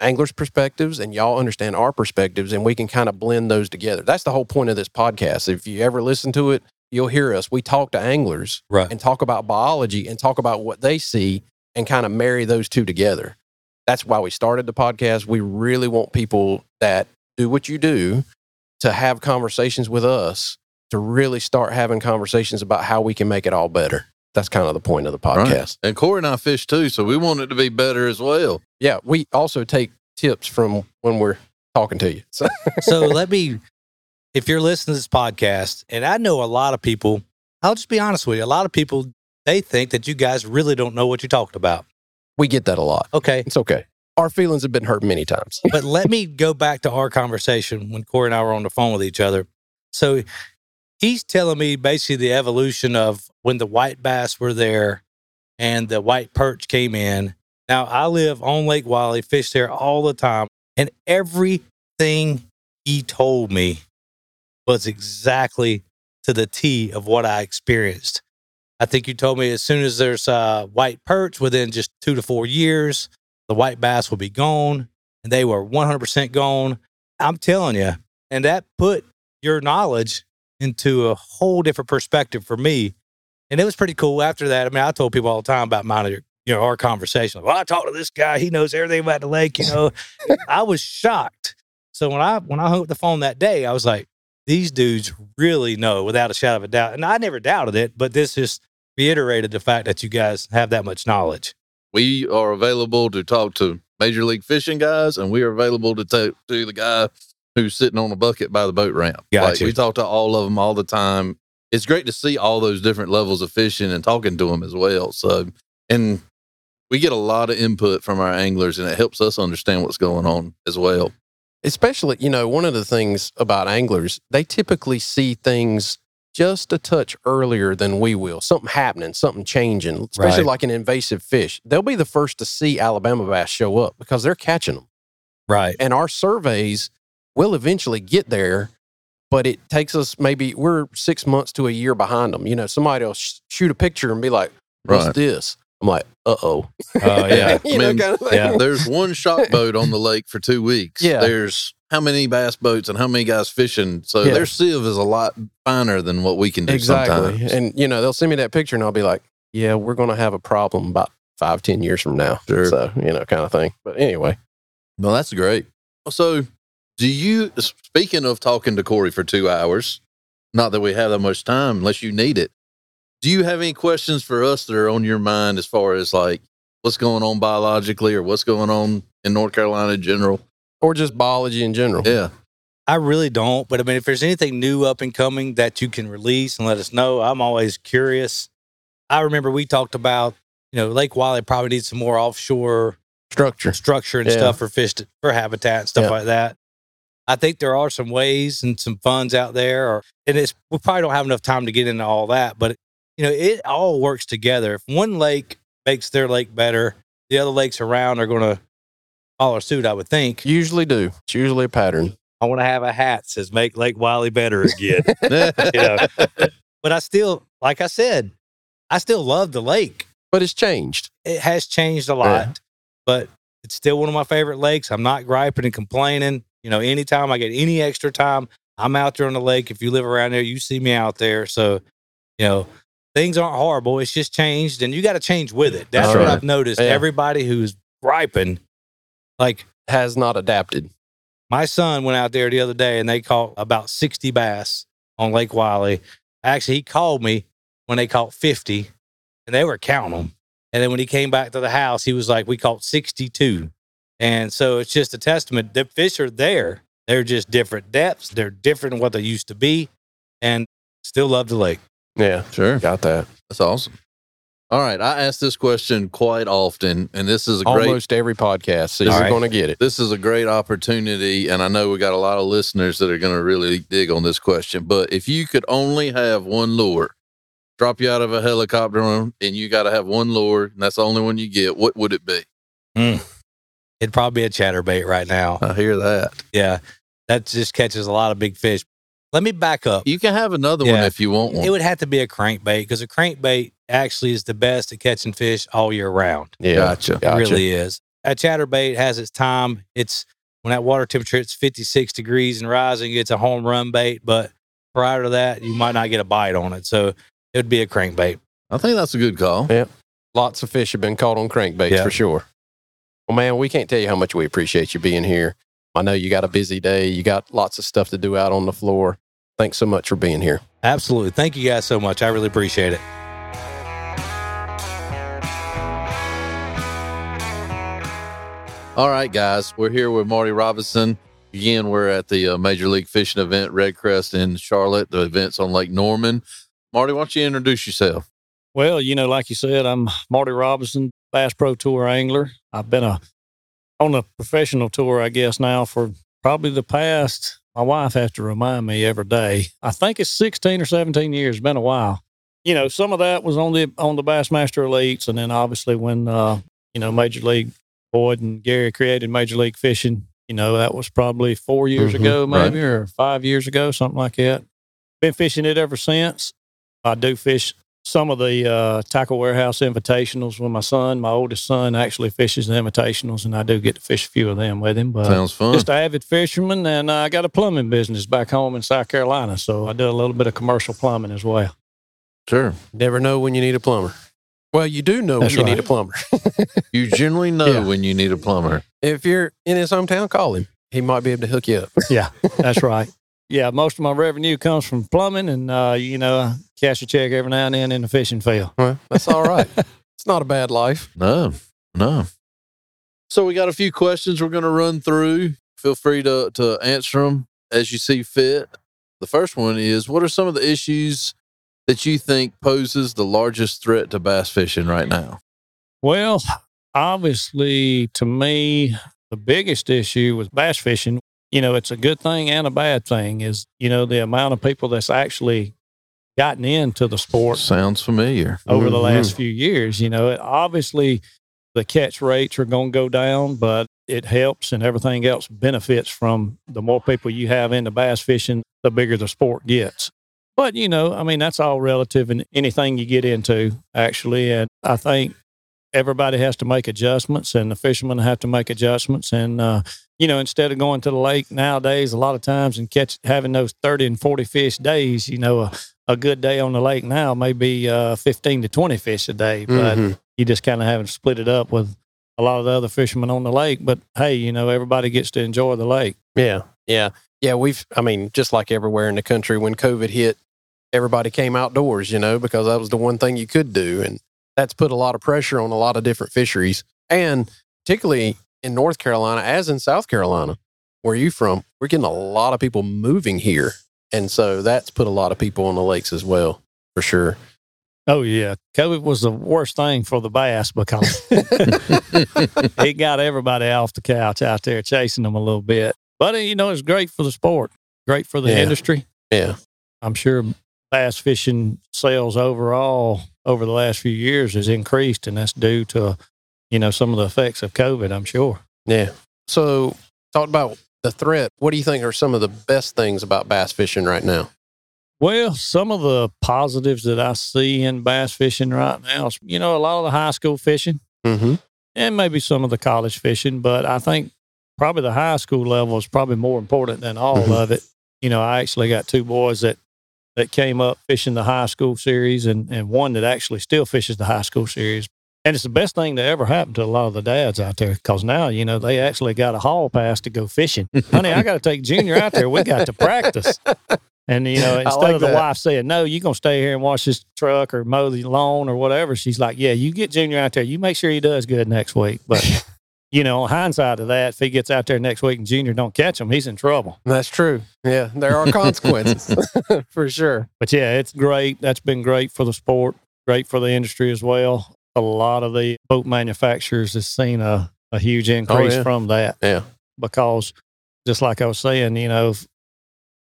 Speaker 1: anglers perspectives and y'all understand our perspectives and we can kind of blend those together that's the whole point of this podcast if you ever listen to it you'll hear us we talk to anglers
Speaker 5: Right.
Speaker 1: and talk about biology and talk about what they see and kind of marry those two together. That's why we started the podcast. We really want people that do what you do to have conversations with us to really start having conversations about how we can make it all better. That's kind of the point of the
Speaker 3: Right.
Speaker 1: podcast.
Speaker 3: And Corey and I fish too, so we want it to be better as well.
Speaker 1: Yeah, we also take tips from when we're talking to you. So,
Speaker 5: so let me, if you're listening to this podcast, and I know a lot of people, I'll just be honest with you, a lot of people, they think that you guys really don't know what you're talking about.
Speaker 1: we get that a lot.
Speaker 5: Okay.
Speaker 1: It's okay. Our feelings have been hurt many times.
Speaker 5: but let me go back to our conversation when Corey and I were on the phone with each other. So he's telling me basically the evolution of when the white bass were there and the white perch came in. Now I live on Lake Wylie, fish there all the time, and everything he told me was exactly to the T of what I experienced. I think you told me as soon as there's uh, white perch within just two to four years, the white bass will be gone and they were 100% gone. I'm telling you. And that put your knowledge into a whole different perspective for me. And it was pretty cool after that. I mean, I told people all the time about mine, you know, our conversation. Well, I talked to this guy. He knows everything about the lake, you know. I was shocked. So when I when I hung up the phone that day, I was like, these dudes really know without a shadow of a doubt. And I never doubted it, but this just reiterated the fact that you guys have that much knowledge.
Speaker 3: We are available to talk to major league fishing guys, and we are available to talk to the guy who's sitting on a bucket by the boat ramp. Like
Speaker 5: Gotcha.
Speaker 3: we talk to all of them all the time. It's great to see all those different levels of fishing and talking to them as well. So, and we get a lot of input from our anglers, and it helps us understand what's going on as well.
Speaker 1: especially you know one of the things about anglers they typically see things just a touch earlier than we will something happening something changing especially
Speaker 5: Right.
Speaker 1: like an invasive fish they'll be the first to see alabama bass show up because they're catching them
Speaker 5: Right.
Speaker 1: and our surveys will eventually get there but it takes us maybe we're six months to a year behind them you know somebody will sh- shoot a picture and be like what's
Speaker 3: Right.
Speaker 1: this i'm like uh-oh
Speaker 5: Oh, yeah.
Speaker 1: you
Speaker 3: I
Speaker 1: know, kind of
Speaker 5: yeah.
Speaker 3: There's one shock boat on the lake for two weeks.
Speaker 1: Yeah.
Speaker 3: There's how many bass boats and how many guys fishing. So
Speaker 1: Yeah.
Speaker 3: their sieve is a lot finer than what we can do
Speaker 1: exactly
Speaker 3: sometimes.
Speaker 1: and you know they'll send me that picture and i'll be like yeah we're going to have a problem about five ten years from now
Speaker 3: Sure.
Speaker 1: so you know kind of thing but anyway
Speaker 3: Well, that's great. So, do you, speaking of talking to Corey for two hours, not that we have that much time unless you need it, do you have any questions for us that are on your mind as far as like what's going on biologically or what's going on in North Carolina in general?
Speaker 1: or just biology in general
Speaker 3: Yeah.
Speaker 5: I really don't. But I mean, if there's anything new up and coming that you can release and let us know, I'm always curious. I remember we talked about, you know, Lake Wylie probably needs some more offshore
Speaker 1: Structure.
Speaker 5: structure and
Speaker 1: Yeah.
Speaker 5: stuff for fish to, for habitat and stuff
Speaker 1: Yeah.
Speaker 5: like that. I think there are some ways and some funds out there, or and it's we probably don't have enough time to get into all that, but you know it all works together. If one lake makes their lake better, the other lakes around are going to follow suit. I would think.
Speaker 1: Usually do. It's usually a pattern.
Speaker 5: I want to have a hat that says "Make Lake Wylie Better Again." you know, but I still, like I said, I still love the lake.
Speaker 1: But it's changed.
Speaker 5: it has changed a lot, but it's still one of my favorite lakes. I'm not griping and complaining. You know, anytime I get any extra time, I'm out there on the lake. If you live around there, you see me out there. So, you know, things aren't horrible. It's just changed, and you got to change with it. That's
Speaker 1: That's
Speaker 5: what
Speaker 1: right.
Speaker 5: I've noticed.
Speaker 1: Yeah.
Speaker 5: Everybody who's griping, like
Speaker 1: Has not adapted.
Speaker 5: my son went out there the other day and they caught about 60 bass on Lake Wylie. Actually, he called me when they caught 50 and they were counting them. And then when he came back to the house, he was like, We caught 62. And so it's just a testament. The fish are there. They're just different depths. They're different than what they used to be. And still love the lake.
Speaker 1: Yeah.
Speaker 3: Sure.
Speaker 1: Got that.
Speaker 3: That's awesome. All right. I ask this question quite often, and this is a great
Speaker 1: Almost every podcast. So you're
Speaker 5: right.
Speaker 1: going to get it.
Speaker 3: this is a great opportunity and i know we got a lot of listeners that are going to really dig on this question but if you could only have one lure drop you out of a helicopter and you got to have one lure and that's the only one you get what would it be hmm.
Speaker 5: It'd probably be a chatterbait right now.
Speaker 3: i hear that
Speaker 5: Yeah. That just catches a lot of big fish. Let me back up.
Speaker 3: you can have another one if you want one
Speaker 5: It would have to be a crankbait because a crankbait actually is the best at catching fish all year round.
Speaker 1: Yeah.
Speaker 3: gotcha
Speaker 5: It
Speaker 1: Gotcha.
Speaker 5: really is. A chatterbait has its time. It's when that water temperature hits 56 degrees and rising, it's a home run bait. But prior to that, you might not get a bite on it. So it would be a crankbait.
Speaker 3: i think that's a good call Yeah.
Speaker 1: Lots of fish have been caught on crankbaits
Speaker 5: Yeah.
Speaker 1: for sure. Well, man, we can't tell you how much we appreciate you being here. I know you got a busy day. You got lots of stuff to do out on the floor. Thanks so much for being here.
Speaker 5: Absolutely. Thank you guys so much. I really appreciate it.
Speaker 3: all right guys we're here with marty robinson again we're at the uh, major league fishing event REDCREST in charlotte the event's on lake norman marty why don't you introduce yourself
Speaker 6: Well, you know, like you said, I'm Marty Robinson, Bass Pro Tour angler. I've been a on a professional tour, I guess, now for probably the past. My wife has to remind me every day. I think it's 16 or 17 years. It's been a while. You know, some of that was on the on the Bassmaster Elites, and then obviously when uh, you know Major League Boyd and Gary created Major League Fishing. You know, that was probably four years
Speaker 1: Mhm,
Speaker 6: ago,
Speaker 3: right.
Speaker 6: maybe, or five years ago, something like that. Been fishing it ever since. I do fish some of the uh, tackle warehouse invitationals with my son. My oldest son actually fishes the invitationals, and I do get to fish a few of them with him. But
Speaker 3: sounds fun
Speaker 6: just an avid fisherman, and I got a plumbing business back home in South Carolina, so I do a little bit of commercial plumbing as well.
Speaker 3: sure
Speaker 1: Never know when you need a plumber. Well, you do know
Speaker 6: That's
Speaker 1: when you need a plumber.
Speaker 3: you generally know
Speaker 1: Yeah.
Speaker 3: when you need a plumber
Speaker 1: if you're in his hometown, call him. He might be able to hook you up.
Speaker 6: Yeah, that's right. Yeah, most of my revenue comes from plumbing, and uh, you know, I cash a check every now and then in the fishing field.
Speaker 1: Well, that's all right. it's not a bad life.
Speaker 3: No, no. So we got a few questions we're going to run through. Feel free to to answer them as you see fit. The first one is: What are some of the issues that you think poses the largest threat to bass fishing right now?
Speaker 6: Well, obviously, to me, the biggest issue with bass fishing, you know, it's a good thing and a bad thing, is, you know, the amount of people that's actually gotten into the sport
Speaker 3: Sounds familiar.
Speaker 6: over the
Speaker 1: Mhm.
Speaker 6: last few years. You know, it, obviously, the catch rates are going to go down, but it helps and everything else benefits from the more people you have into bass fishing, the bigger the sport gets. But, you know, I mean, that's all relative in anything you get into, actually. And I think everybody has to make adjustments and the fishermen have to make adjustments. And, uh, you know, instead of going to the lake nowadays, a lot of times and catch having those 30 and 40 fish days, you know, a, a good day on the lake now may be uh, 15 to 20 fish a day, but
Speaker 1: Mhm.
Speaker 6: you just kind of haven't split it up with a lot of the other fishermen on the lake. But hey, you know, everybody gets to enjoy the lake.
Speaker 1: Yeah. Yeah. Yeah. We've, I mean, just like everywhere in the country, when COVID hit, everybody came outdoors, you know, because that was the one thing you could do. And that's put a lot of pressure on a lot of different fisheries. And particularly in North Carolina, as in South Carolina, where you from, we're getting a lot of people moving here. And so that's put a lot of people on the lakes as well, for sure.
Speaker 6: Oh yeah, COVID was the worst thing for the bass because it got everybody off the couch out there chasing them a little bit. But uh, you know, it's great for the sport, great for the
Speaker 1: Yeah.
Speaker 6: industry.
Speaker 1: Yeah.
Speaker 6: I'm sure bass fishing sales overall over the last few years has increased, and that's due to you know some of the effects of COVID. I'm sure.
Speaker 1: Yeah. So, talk about the threat. What do you think are some of the best things about bass fishing right now?
Speaker 6: Well, some of the positives that I see in bass fishing right now is, you know, a lot of the high school fishing
Speaker 1: Mm-hmm.
Speaker 6: and maybe some of the college fishing, but I think probably the high school level is probably more important than all
Speaker 1: Mhm.
Speaker 6: of it. You know, I actually got two boys that that came up fishing the high school series and, and one that actually still fishes the high school series. And it's the best thing that ever happened to a lot of the dads out there because now, you know, they actually got a hall pass to go fishing. Honey, I got to take Junior out there. We got to practice. And, you know, instead
Speaker 1: like
Speaker 6: of the
Speaker 1: that.
Speaker 6: wife saying, no, you're going to stay here and wash this truck or mow the lawn or whatever, she's like, yeah, you get Junior out there. You make sure he does good next week. But, you know, on hindsight of that, if he gets out there next week and Junior don't catch him, he's in trouble.
Speaker 1: That's true. Yeah, there are consequences for sure.
Speaker 6: But yeah, it's great. That's been great for the sport, great for the industry as well. A lot of the boat manufacturers has seen a, a huge increase
Speaker 1: Oh, yeah.
Speaker 6: from that.
Speaker 1: Yeah.
Speaker 6: Because just like I was saying, you know,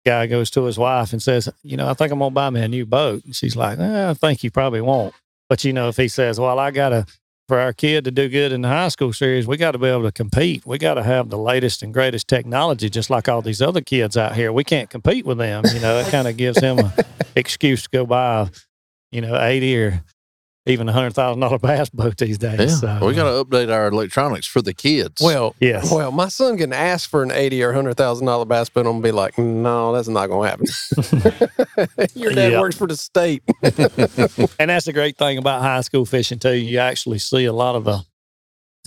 Speaker 6: guy goes to his wife and says, you know, I think I'm gonna buy me a new boat. And she's like, eh, I think you probably won't. But you know, if he says, Well, I gotta for our kid to do good in the high school series, we got to be able to compete. We got to have the latest and greatest technology, just like all these other kids out here. We can't compete with them. You know, it kind of gives him an excuse to go buy, you know, eighty or even a hundred thousand dollar bass boat these days.
Speaker 3: Yeah.
Speaker 6: So,
Speaker 3: we got to update our electronics for the kids.
Speaker 1: Well,
Speaker 6: yes,
Speaker 1: well, my son can ask for an eighty or hundred thousand dollar bass boat. I'm gonna be like, no, that's not gonna happen. Your dad
Speaker 6: Yeah.
Speaker 1: works for the state.
Speaker 6: and that's the great thing about high school fishing too. You actually see a lot of the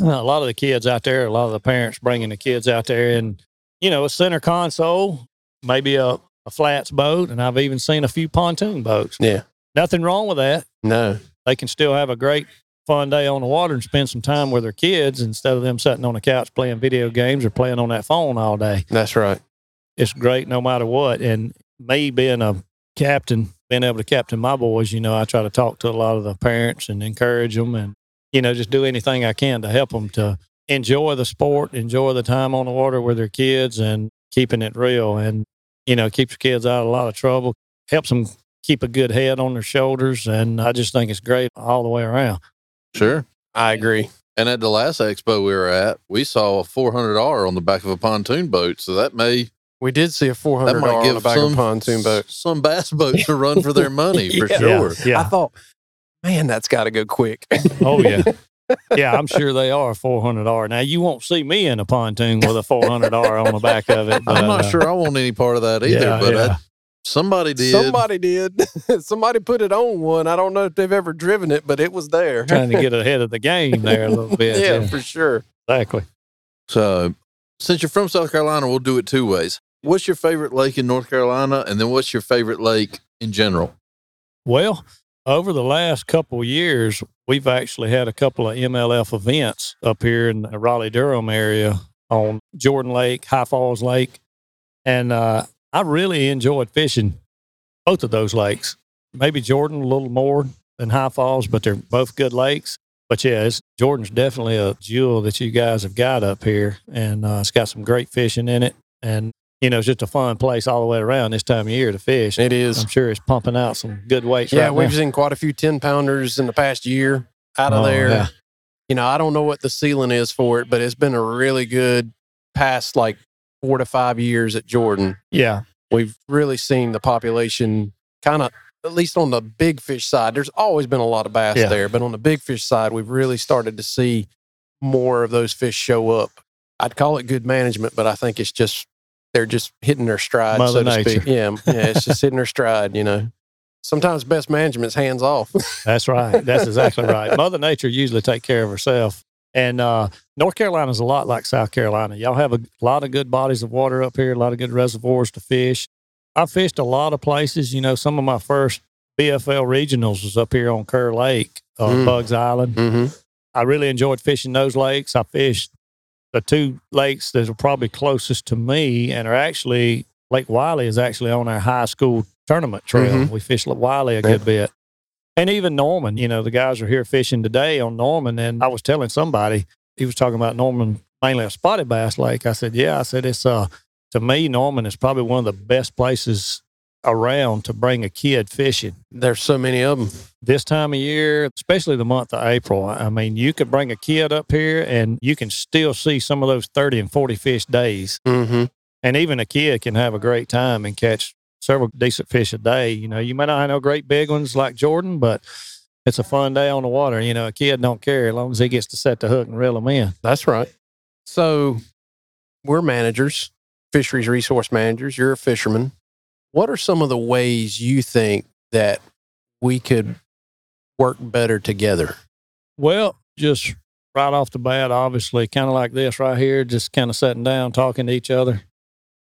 Speaker 6: uh, a lot of the kids out there, a lot of the parents bringing the kids out there, and you know, a center console, maybe a, a flats boat, and I've even seen a few pontoon boats.
Speaker 1: Yeah.
Speaker 6: Nothing wrong with that.
Speaker 1: No.
Speaker 6: They can still have a great fun day on the water and spend some time with their kids instead of them sitting on the couch playing video games or playing on that phone all day.
Speaker 1: That's right.
Speaker 6: It's great no matter what. And me being a captain, being able to captain my boys, you know, I try to talk to a lot of the parents and encourage them and, you know, just do anything I can to help them to enjoy the sport, enjoy the time on the water with their kids and keeping it real. And, you know, keeps the kids out of a lot of trouble, helps them keep a good head on their shoulders. And I just think it's great all the way around.
Speaker 3: sure.
Speaker 1: I agree.
Speaker 3: And at the last expo we were at, we saw a 400R on the back of a pontoon boat. So that may
Speaker 1: We did see a four
Speaker 3: that might
Speaker 1: dollar on
Speaker 3: give
Speaker 1: the back
Speaker 3: some
Speaker 1: of a pontoon boat.
Speaker 3: some bass boats to run for their money for
Speaker 1: Yeah.
Speaker 3: sure.
Speaker 6: Yeah.
Speaker 1: I thought, man, that's got to go quick.
Speaker 6: Oh yeah. Yeah, I'm sure they are 400R. Now you won't see me in a pontoon with a 400R on the back of it. But,
Speaker 3: I'm not
Speaker 6: uh,
Speaker 3: sure I want any part of that either,
Speaker 6: yeah,
Speaker 3: but
Speaker 6: yeah.
Speaker 3: I, somebody did.
Speaker 1: Somebody did. Somebody put it on one. I don't know if they've ever driven it, but it was there.
Speaker 6: trying to get ahead of the game there a little bit.
Speaker 1: yeah,
Speaker 6: yeah,
Speaker 1: for sure.
Speaker 6: exactly.
Speaker 3: So, since you're from South Carolina, we'll do it two ways. What's your favorite lake in North Carolina? And then what's your favorite lake in general?
Speaker 6: Well, over the last couple of years, we've actually had a couple of MLF events up here in the Raleigh Durham area on Jordan Lake, High Falls Lake. And uh, I really enjoyed fishing both of those lakes. Maybe Jordan a little more than High Falls, but they're both good lakes. But yeah, it's, Jordan's definitely a jewel that you guys have got up here. And uh, it's got some great fishing in it. And, you know, it's just a fun place all the way around this time of year to fish.
Speaker 1: It is.
Speaker 6: I'm sure it's pumping out some good weights
Speaker 1: Yeah,
Speaker 6: right
Speaker 1: we've
Speaker 6: now.
Speaker 1: seen quite a few 10 pounders in the past year out of
Speaker 6: Oh,
Speaker 1: there.
Speaker 6: yeah.
Speaker 1: You know, I don't know what the ceiling is for it, but it's been a really good past like four to five years at Jordan.
Speaker 6: Yeah.
Speaker 1: We've really seen the population kind of, at least on the big fish side, there's always been a lot of bass
Speaker 6: Yeah.
Speaker 1: there, but on the big fish side, we've really started to see more of those fish show up. I'd call it good management, but I think it's just, they're just hitting their stride,
Speaker 6: Mother
Speaker 1: so to
Speaker 6: Nature.
Speaker 1: speak. Yeah, yeah, it's just hitting their stride, you know. Sometimes best management's hands off.
Speaker 6: That's right. That's exactly right. Mother Nature usually take care of herself. And uh, North Carolina's a lot like South Carolina. Y'all have a lot of good bodies of water up here, a lot of good reservoirs to fish. I fished a lot of places. You know, some of my first BFL regionals was up here on Kerr Lake, uh,
Speaker 1: Mm.
Speaker 6: Buggs Island.
Speaker 1: mm-hmm.
Speaker 6: I really enjoyed fishing those lakes. I fished the two lakes that are probably closest to me and are actually Lake Wylie is actually on our high school tournament trail.
Speaker 1: Mhm.
Speaker 6: We fished Lake Wylie a
Speaker 1: Yeah.
Speaker 6: good bit. And even Norman, you know, the guys are here fishing today on Norman. And I was telling somebody, he was talking about Norman, mainly a spotted bass lake. I said, yeah, I said, it's, uh, to me, Norman is probably one of the best places around to bring a kid fishing.
Speaker 1: There's so many of them.
Speaker 6: This time of year, especially the month of April, I mean, you could bring a kid up here and you can still see some of those 30 and 40 fish days.
Speaker 1: Mm-hmm.
Speaker 6: And even a kid can have a great time and catch several decent fish a day. You know, you may not have no great big ones like Jordan, but it's a fun day on the water. You know, a kid don't care as long as he gets to set the hook and reel them in.
Speaker 1: That's right. So we're managers, fisheries resource managers. You're a fisherman. What are some of the ways you think that we could work better together?
Speaker 6: Well, just right off the bat, obviously, kind of like this right here, just kind of sitting down, talking to each other.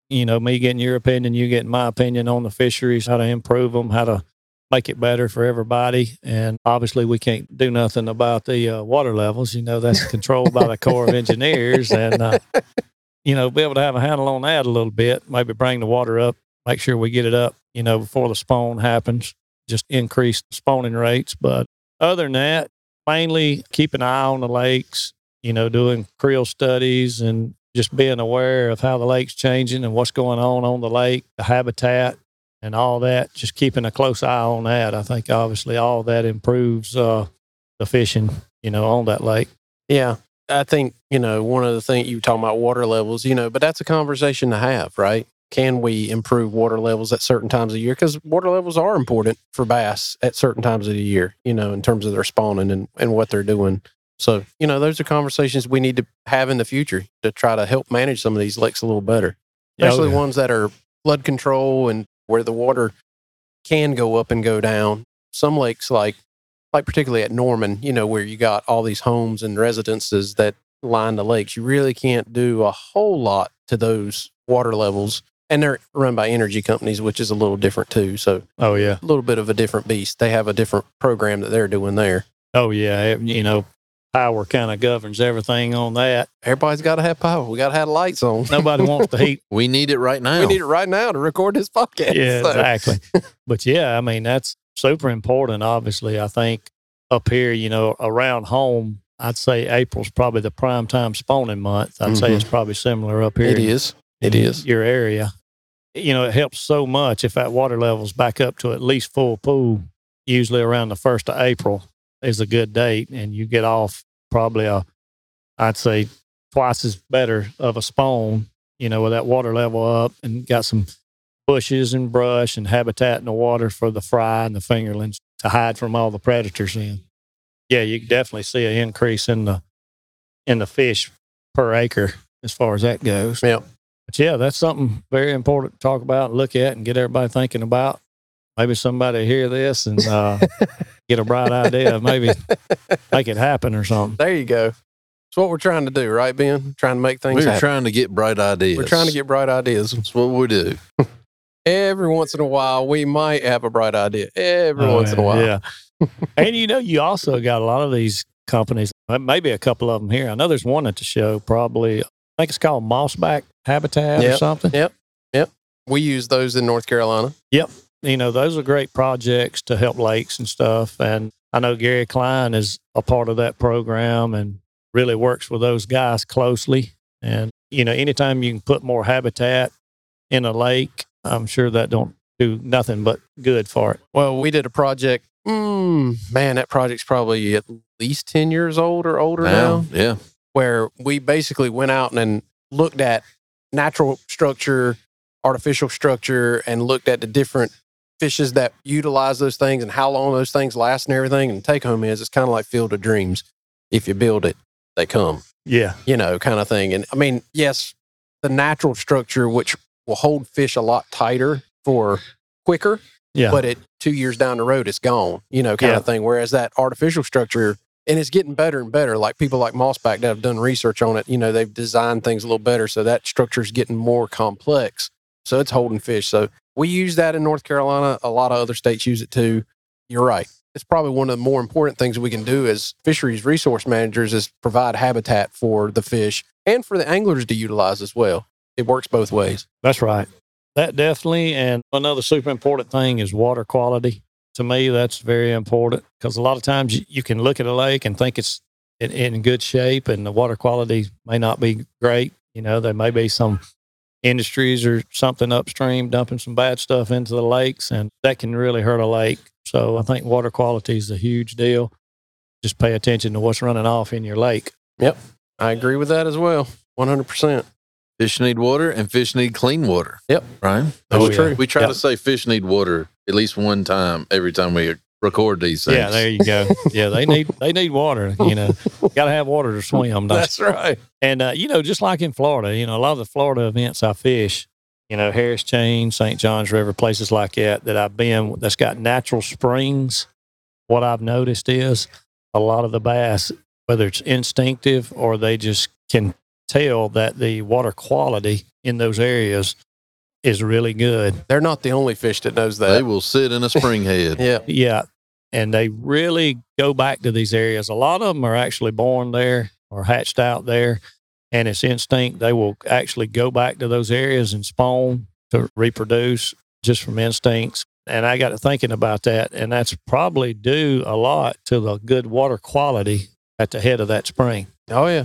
Speaker 6: You know, me getting your opinion, you getting my opinion on the fisheries, how to improve them, how to make it better for everybody. And obviously, we can't do nothing about the uh, water levels. You know, that's controlled by the Corps of Engineers. And, uh, you know, be able to have a handle on that a little bit, maybe bring the water up, make sure we get it up, you know, before the spawn happens, just increase the spawning rates. But other than that, mainly keep an eye on the lakes, you know, doing creel studies and just being aware of how the lake's changing and what's going on on the lake, the habitat, and all that. Just keeping a close eye on that. I think obviously all that improves uh, the fishing, you know, on that lake.
Speaker 1: Yeah. I think, you know, one of the things you were talking about water levels, you know, but that's a conversation to have, right? Can we improve water levels at certain times of year? Because water levels are important for bass at certain times of the year, you know, in terms of their spawning and, and what they're doing. So, you know, those are conversations we need to have in the future to try to help manage some of these lakes a little better,
Speaker 6: oh,
Speaker 1: especially
Speaker 6: yeah.
Speaker 1: ones that are flood control and where the water can go up and go down. Some lakes, like like particularly at Norman, you know, where you got all these homes and residences that line the lakes, you really can't do a whole lot to those water levels. And they're run by energy companies, which is a little different too. So
Speaker 6: Oh, yeah.
Speaker 1: a little bit of a different beast. They have a different program that they're doing there.
Speaker 6: Oh, yeah. You know, power kind of governs everything on that.
Speaker 1: Everybody's got to have power. We got to have lights on.
Speaker 6: Nobody wants the heat.
Speaker 3: We need it right now.
Speaker 1: We need it right now to record this podcast.
Speaker 6: Yeah,
Speaker 1: So-
Speaker 6: exactly. but yeah, I mean, that's super important. Obviously, I think up here, you know, around home, I'd say April's probably the prime time spawning month. I'd say
Speaker 1: Mhm.
Speaker 6: it's probably similar up here.
Speaker 1: It is. It is.
Speaker 6: your area. You know, it helps so much if that water level's back up to at least full pool. Usually around the first of April is a good date, and you get off probably a, I'd say twice as better of a spawn. You know, with that water level up and got some bushes and brush and habitat in the water for the fry and the fingerlings to hide from all the predators in. Yeah, you definitely see an increase in the in the fish per acre as far as that goes.
Speaker 1: Yep.
Speaker 6: But yeah, that's something very important to talk about, and look at, and get everybody thinking about. Maybe somebody hear this and uh, get a bright idea of maybe make it happen or something.
Speaker 1: There you go. It's what we're trying to do, right, Ben? Trying to make things
Speaker 3: We're
Speaker 1: happen.
Speaker 3: trying to get bright ideas.
Speaker 1: we're trying to get bright ideas.
Speaker 3: That's what we do.
Speaker 1: Every once in a while, we might have a bright idea. Every
Speaker 6: Oh,
Speaker 1: once in a while.
Speaker 6: Yeah. and you know, you also got a lot of these companies, uh, maybe a couple of them here. I know there's one at the show, probably, I think it's called Mossback Habitat or something.
Speaker 1: Yep.
Speaker 6: yep.
Speaker 1: We use those in North Carolina.
Speaker 6: You know, those are great projects to help lakes and stuff. And I know Gary Klein is a part of that program and really works with those guys closely. And, you know, anytime you can put more habitat in a lake, I'm sure that don't do nothing but good for it.
Speaker 1: Well, we did a project. Mm, man, that project's probably at least 10 years old or older now.
Speaker 3: Now, yeah.
Speaker 1: where we basically went out and looked at natural structure, artificial structure, and looked at the different fishes that utilize those things and how long those things last and everything. And take home is it's kind of like Field of Dreams. If you build it, they come,
Speaker 6: Yeah.
Speaker 1: you know, kind of thing. And I mean, yes, the natural structure, which will hold fish a lot tighter for quicker,
Speaker 6: Yeah.
Speaker 1: but it two years down the road, it's gone, you know, kind
Speaker 6: Yeah.
Speaker 1: of thing. Whereas that artificial structure, and it's getting better and better. Like people like Mossback that have done research on it, you know, they've designed things a little better. So that structure is getting more complex. So it's holding fish. So we use that in North Carolina. A lot of other states use it too. You're right. It's probably one of the more important things we can do as fisheries resource managers is provide habitat for the fish and for the anglers to utilize as well. It works both ways.
Speaker 6: That's right. That definitely. And another super important thing is water quality. to me, that's very important because a lot of times you, can look at a lake and think it's in good shape and the water quality may not be great. You know, there may be some industries or something upstream dumping some bad stuff into the lakes, and that can really hurt a lake. So I think water quality is a huge deal. Just pay attention to what's running off in your lake. Yep.
Speaker 1: I agree with that as well. 100%.
Speaker 3: Fish need water and fish need clean water.
Speaker 1: Yep.
Speaker 3: Right?
Speaker 6: Oh,
Speaker 3: we,
Speaker 6: yeah.
Speaker 3: try, we try
Speaker 6: Yep.
Speaker 3: to say fish need water at least one time every time we record these things.
Speaker 6: Yeah, there you go. Yeah, they need they need water. You know, got to have water to swim. don't you?
Speaker 1: That's right.
Speaker 6: And uh, you know, just like in Florida, you know, a lot of the Florida events I fish, you know, Harris Chain, St. John's River, places like that that I've been that's got natural springs. What I've noticed is a lot of the bass, whether it's instinctive or they just can tell that the water quality in those areas is really good.
Speaker 1: They're not the only fish that knows that.
Speaker 3: They will sit in a spring head.
Speaker 1: yeah.
Speaker 6: Yeah. And they really go back to these areas. A lot of them are actually born there or hatched out there. And it's instinct. They will actually go back to those areas and spawn to reproduce just from instincts. And I got to thinking about that. And that's probably due a lot to the good water quality at the head of that spring.
Speaker 1: Oh, yeah.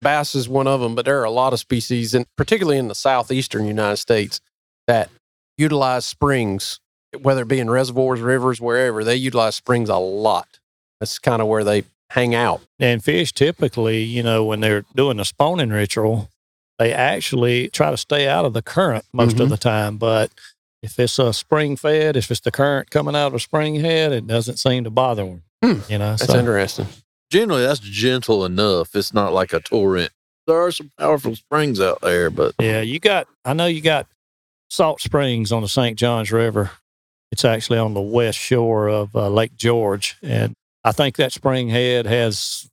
Speaker 1: Bass is one of them, but there are a lot of species, and particularly in the southeastern United States, that utilize springs, whether it be in reservoirs, rivers, wherever. They utilize springs a lot. That's kind of where they hang out.
Speaker 6: And fish typically, you know, when they're doing the spawning ritual, they actually try to stay out of the current most of
Speaker 1: Mhm.
Speaker 6: the time. But if it's a spring fed, if it's the current coming out of a spring head, it doesn't seem to bother them.
Speaker 1: Hmm.
Speaker 6: You know,
Speaker 1: That's
Speaker 6: so
Speaker 1: interesting.
Speaker 3: Generally, that's gentle enough. It's not like a torrent. There are some powerful springs out there, but
Speaker 6: yeah, you got. I know you got Salt Springs on the St. Johns River. It's actually on the west shore of uh, Lake George, and I think that spring head has.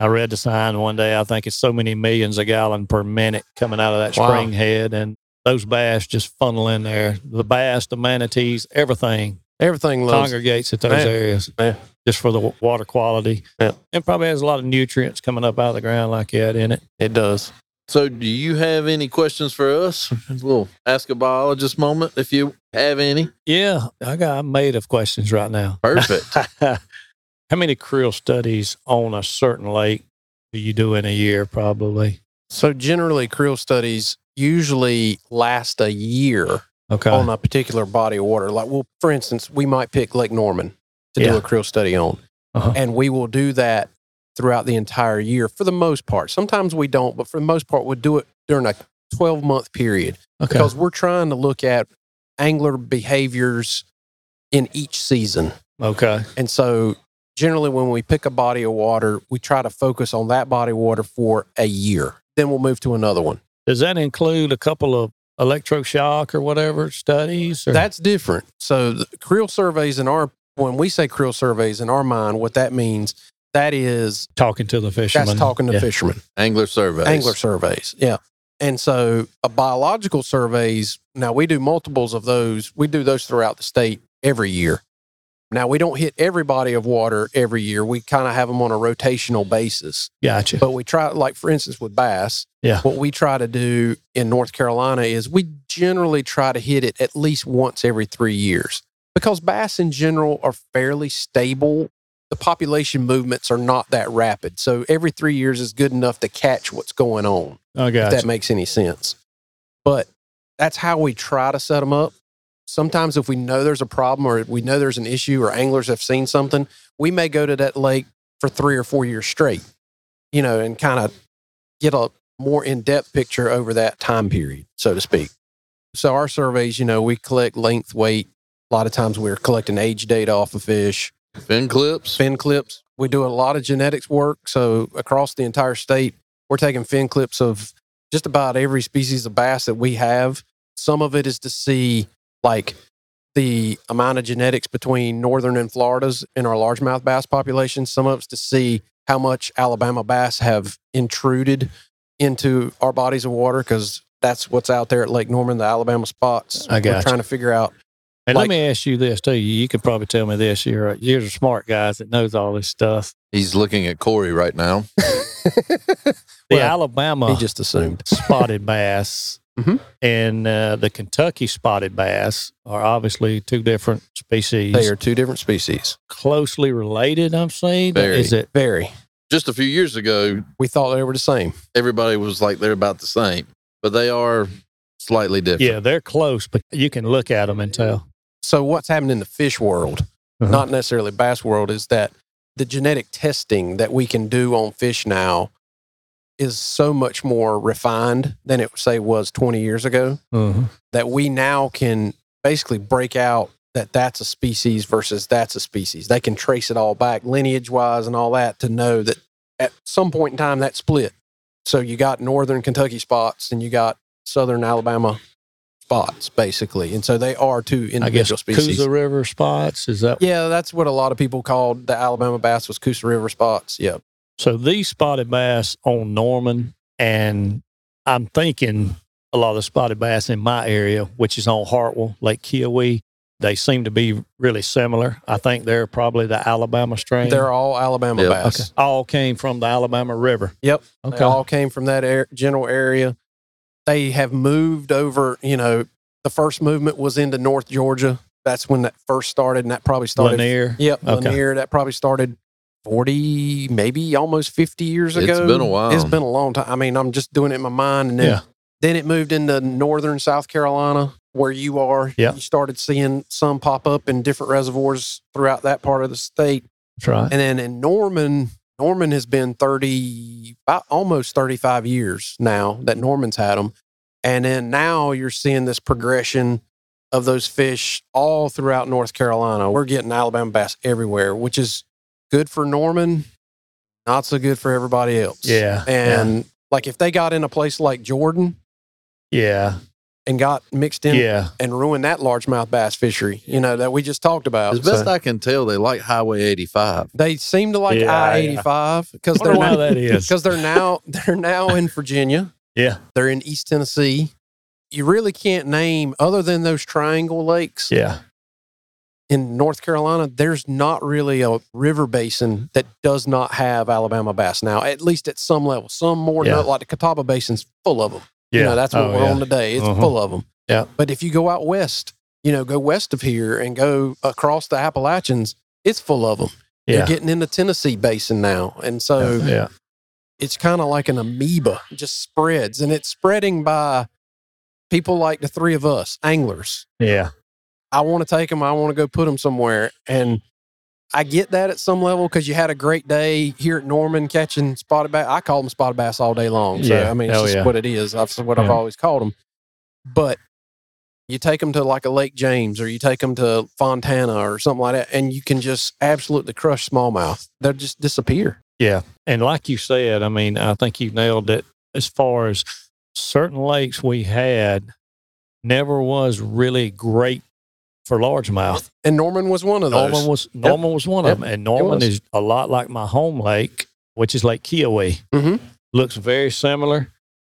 Speaker 6: I read the sign one day. I think it's so many millions of gallon per minute coming out of that
Speaker 1: Wow.
Speaker 6: spring head, and those bass just funnel in there. The bass, the manatees, everything
Speaker 1: Everything loves
Speaker 6: congregates at those
Speaker 1: Yeah.
Speaker 6: areas
Speaker 1: Yeah.
Speaker 6: just for the water quality.
Speaker 1: Yeah.
Speaker 6: And probably has a lot of nutrients coming up out of the ground like that in it.
Speaker 1: it. Does.
Speaker 3: So, do you have any questions for us? We'll ask a biologist moment if you have any.
Speaker 6: Yeah, I got I'm made of questions right now.
Speaker 3: Perfect.
Speaker 6: How many creel studies on a certain lake do you do in a year? Probably.
Speaker 1: So generally, creel studies usually last a year
Speaker 6: Okay.
Speaker 1: on a particular body of water. Like, well, for instance, we might pick Lake Norman to do a creel study on,
Speaker 6: Uh-huh.
Speaker 1: and we will do that throughout the entire year for the most part. Sometimes we don't, but for the most part, we'll do it during a 12 month period
Speaker 6: okay.
Speaker 1: because we're trying to look at angler behaviors in each season.
Speaker 6: okay.
Speaker 1: And so, generally, when we pick a body of water, we try to focus on that body of water for a year. Then we'll move to another one.
Speaker 6: Does that include a couple of electroshock or whatever studies? Or?
Speaker 1: That's different. So the creel surveys in our when we say creel surveys in our mind, what that means that is
Speaker 6: talking to the fishermen.
Speaker 1: that's talking to
Speaker 6: Yeah.
Speaker 1: fishermen,
Speaker 3: Angler surveys.
Speaker 1: angler surveys. Yeah. And so a biological surveys, now we do multiples of those. We do those throughout the state every year. Now we don't hit every body of water every year. We kind of have them on a rotational basis.
Speaker 6: Gotcha.
Speaker 1: But we try, like for instance, with bass,
Speaker 6: Yeah.
Speaker 1: what we try to do in North Carolina is we generally try to hit it at least once every three years because bass in general are fairly stable. The population movements are not that rapid. So every three years is good enough to catch what's going on,
Speaker 6: I
Speaker 1: if that makes any sense. But that's how we try to set them up. Sometimes, if we know there's a problem or we know there's an issue or anglers have seen something, we may go to that lake for three or four years straight, you know, and kind of get a more in depth picture over that time period, so to speak. So, our surveys, you know, we collect length, weight. A lot of times we're collecting age data off of fish,
Speaker 3: Fin clips.
Speaker 1: fin clips. We do a lot of genetics work. So, across the entire state, we're taking fin clips of just about every species of bass that we have. Some of it is to see like the amount of genetics between northern and Florida's in our largemouth bass population. Some of it's to see how much Alabama bass have intruded into our bodies of water because that's what's out there at Lake Norman, the Alabama spots.
Speaker 6: I
Speaker 1: We're
Speaker 6: gotcha.
Speaker 1: trying to figure out.
Speaker 6: And
Speaker 1: like-
Speaker 6: let me ask you this too. You could probably tell me this. You're a, you're a smart guys that knows all this stuff.
Speaker 3: He's looking at Corey right now.
Speaker 6: The
Speaker 1: Well,
Speaker 6: Alabama
Speaker 1: he just assumed.
Speaker 6: spotted bass
Speaker 1: Mhm.
Speaker 6: and uh, the Kentucky spotted bass are obviously two different species.
Speaker 1: They are two different species.
Speaker 6: closely related. I'm saying
Speaker 3: Very.
Speaker 6: is it?
Speaker 1: Very.
Speaker 3: Just a few years ago,
Speaker 1: We thought they were the same.
Speaker 3: everybody was like they're about the same, but they are slightly different.
Speaker 6: Yeah, they're close, but you can look at them and tell.
Speaker 1: So what's happened in the fish world,
Speaker 6: Uh-huh.
Speaker 1: not necessarily bass world, is that the genetic testing that we can do on fish now is so much more refined than it say was 20 years ago that we now can basically break out that that's a species versus that's a species. They can trace it all back lineage wise and all that to know that at some point in time that split. So you got northern Kentucky spots and you got southern Alabama spots basically. And so they are two
Speaker 6: I guess
Speaker 1: individual species.
Speaker 6: Coosa River spots. Is that
Speaker 1: Yeah, that's what a lot of people called the Alabama bass was Coosa River spots. Yeah.
Speaker 6: so? These spotted bass on Norman, and I'm thinking a lot of the spotted bass in my area, which is on Hartwell, Lake Keowee, they seem to be really similar. I think they're probably the Alabama strain.
Speaker 1: They're all Alabama
Speaker 3: Yep.
Speaker 1: bass.
Speaker 6: okay. All came from the Alabama River.
Speaker 1: Yep.
Speaker 6: Okay.
Speaker 1: They all came from that air, general area. They have moved over, you know, the first movement was into North Georgia. That's when that first started, and that probably started.
Speaker 6: Lanier.
Speaker 1: Yep,
Speaker 6: Okay.
Speaker 1: Lanier. That probably started 40, maybe almost 50 years ago.
Speaker 3: It's been a while.
Speaker 1: It's been a long time. I mean, I'm just doing it in my mind. And then,
Speaker 6: Yeah.
Speaker 1: then it moved into northern South Carolina, where you are.
Speaker 6: Yeah.
Speaker 1: You started seeing some pop up in different reservoirs throughout that part of the state.
Speaker 6: That's right.
Speaker 1: And then in Norman, Norman has been 30, about almost 35 years now that Norman's had them. And then now you're seeing this progression of those fish all throughout North Carolina. We're getting Alabama bass everywhere, which is good for Norman, not so good for everybody else.
Speaker 6: Yeah.
Speaker 1: And like if they got in a place like Jordan
Speaker 6: yeah.
Speaker 1: And got mixed in
Speaker 6: Yeah.
Speaker 1: and ruined that largemouth bass fishery, you know, that we just talked about.
Speaker 3: As best
Speaker 1: So
Speaker 3: I can tell, they like Highway 85.
Speaker 1: they seem to like
Speaker 6: Yeah,
Speaker 1: I 85 because
Speaker 6: Wonder
Speaker 1: they're now,
Speaker 6: that is.
Speaker 1: they're now they're now in Virginia.
Speaker 6: Yeah.
Speaker 1: They're in East Tennessee. You really can't name other than those triangle lakes
Speaker 6: Yeah.
Speaker 1: in North Carolina. There's not really a river basin that does not have Alabama bass now, at least at some level. Some more,
Speaker 6: Yeah.
Speaker 1: than like the Catawba Basin's full of them.
Speaker 6: Yeah.
Speaker 1: You know, that's what
Speaker 6: Oh,
Speaker 1: we're
Speaker 6: yeah.
Speaker 1: on today. It's
Speaker 6: Uh-huh.
Speaker 1: full of them.
Speaker 6: Yeah.
Speaker 1: But if you go out west, you know, go west of here and go across the Appalachians, it's full of them.
Speaker 6: Yeah.
Speaker 1: They're getting in the Tennessee Basin now, and so
Speaker 6: yeah.
Speaker 1: it's kind of like an amoeba, it just spreads, and it's spreading by people like the three of us, anglers.
Speaker 6: Yeah.
Speaker 1: I want to take them. I want to go put them somewhere, and I get that at some level because you had a great day here at Norman catching spotted bass. I call them spotted bass all day long. So
Speaker 6: Yeah.
Speaker 1: I mean, it's just
Speaker 6: yeah.
Speaker 1: what it is. That's what I've always called them. But you take them to like a Lake James, or you take them to Fontana, or something like that, and you can just absolutely crush smallmouth. They'll just disappear.
Speaker 6: Yeah. And like you said, I mean, I think you nailed it as far as certain lakes we had never was really great for largemouth.
Speaker 1: And Norman was one of those.
Speaker 6: Norman was Norman was one of
Speaker 1: Yep.
Speaker 6: them. And Norman is a lot like my home lake, which is Lake Keowee.
Speaker 1: Mhm.
Speaker 6: Looks very similar.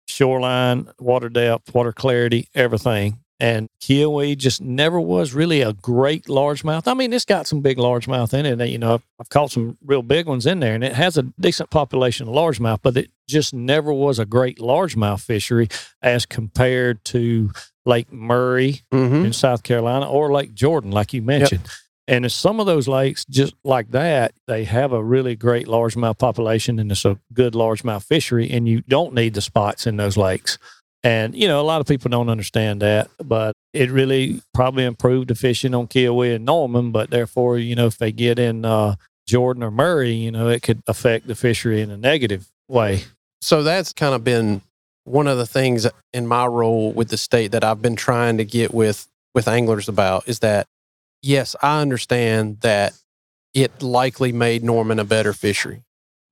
Speaker 6: Shoreline, water depth, water clarity, everything. And Keowee just never was really a great largemouth. I mean, it's got some big largemouth in it. You know, I've, I've caught some real big ones in there, and it has a decent population of largemouth, but it just never was a great largemouth fishery as compared to Lake Murray
Speaker 1: Mhm.
Speaker 6: in South Carolina or Lake Jordan, like you mentioned. And in some of those lakes, just like that, they have a really great largemouth population and it's a good largemouth fishery, and you don't need the spots in those lakes. And, you know, a lot of people don't understand that, but it really probably improved the fishing on Keowee and Norman. But therefore, you know, if they get in uh, Jordan or Murray, you know, it could affect the fishery in a negative way.
Speaker 1: so that's kind of been one of the things in my role with the state that I've been trying to get with with anglers about is that yes, I understand that it likely made Norman a better fishery.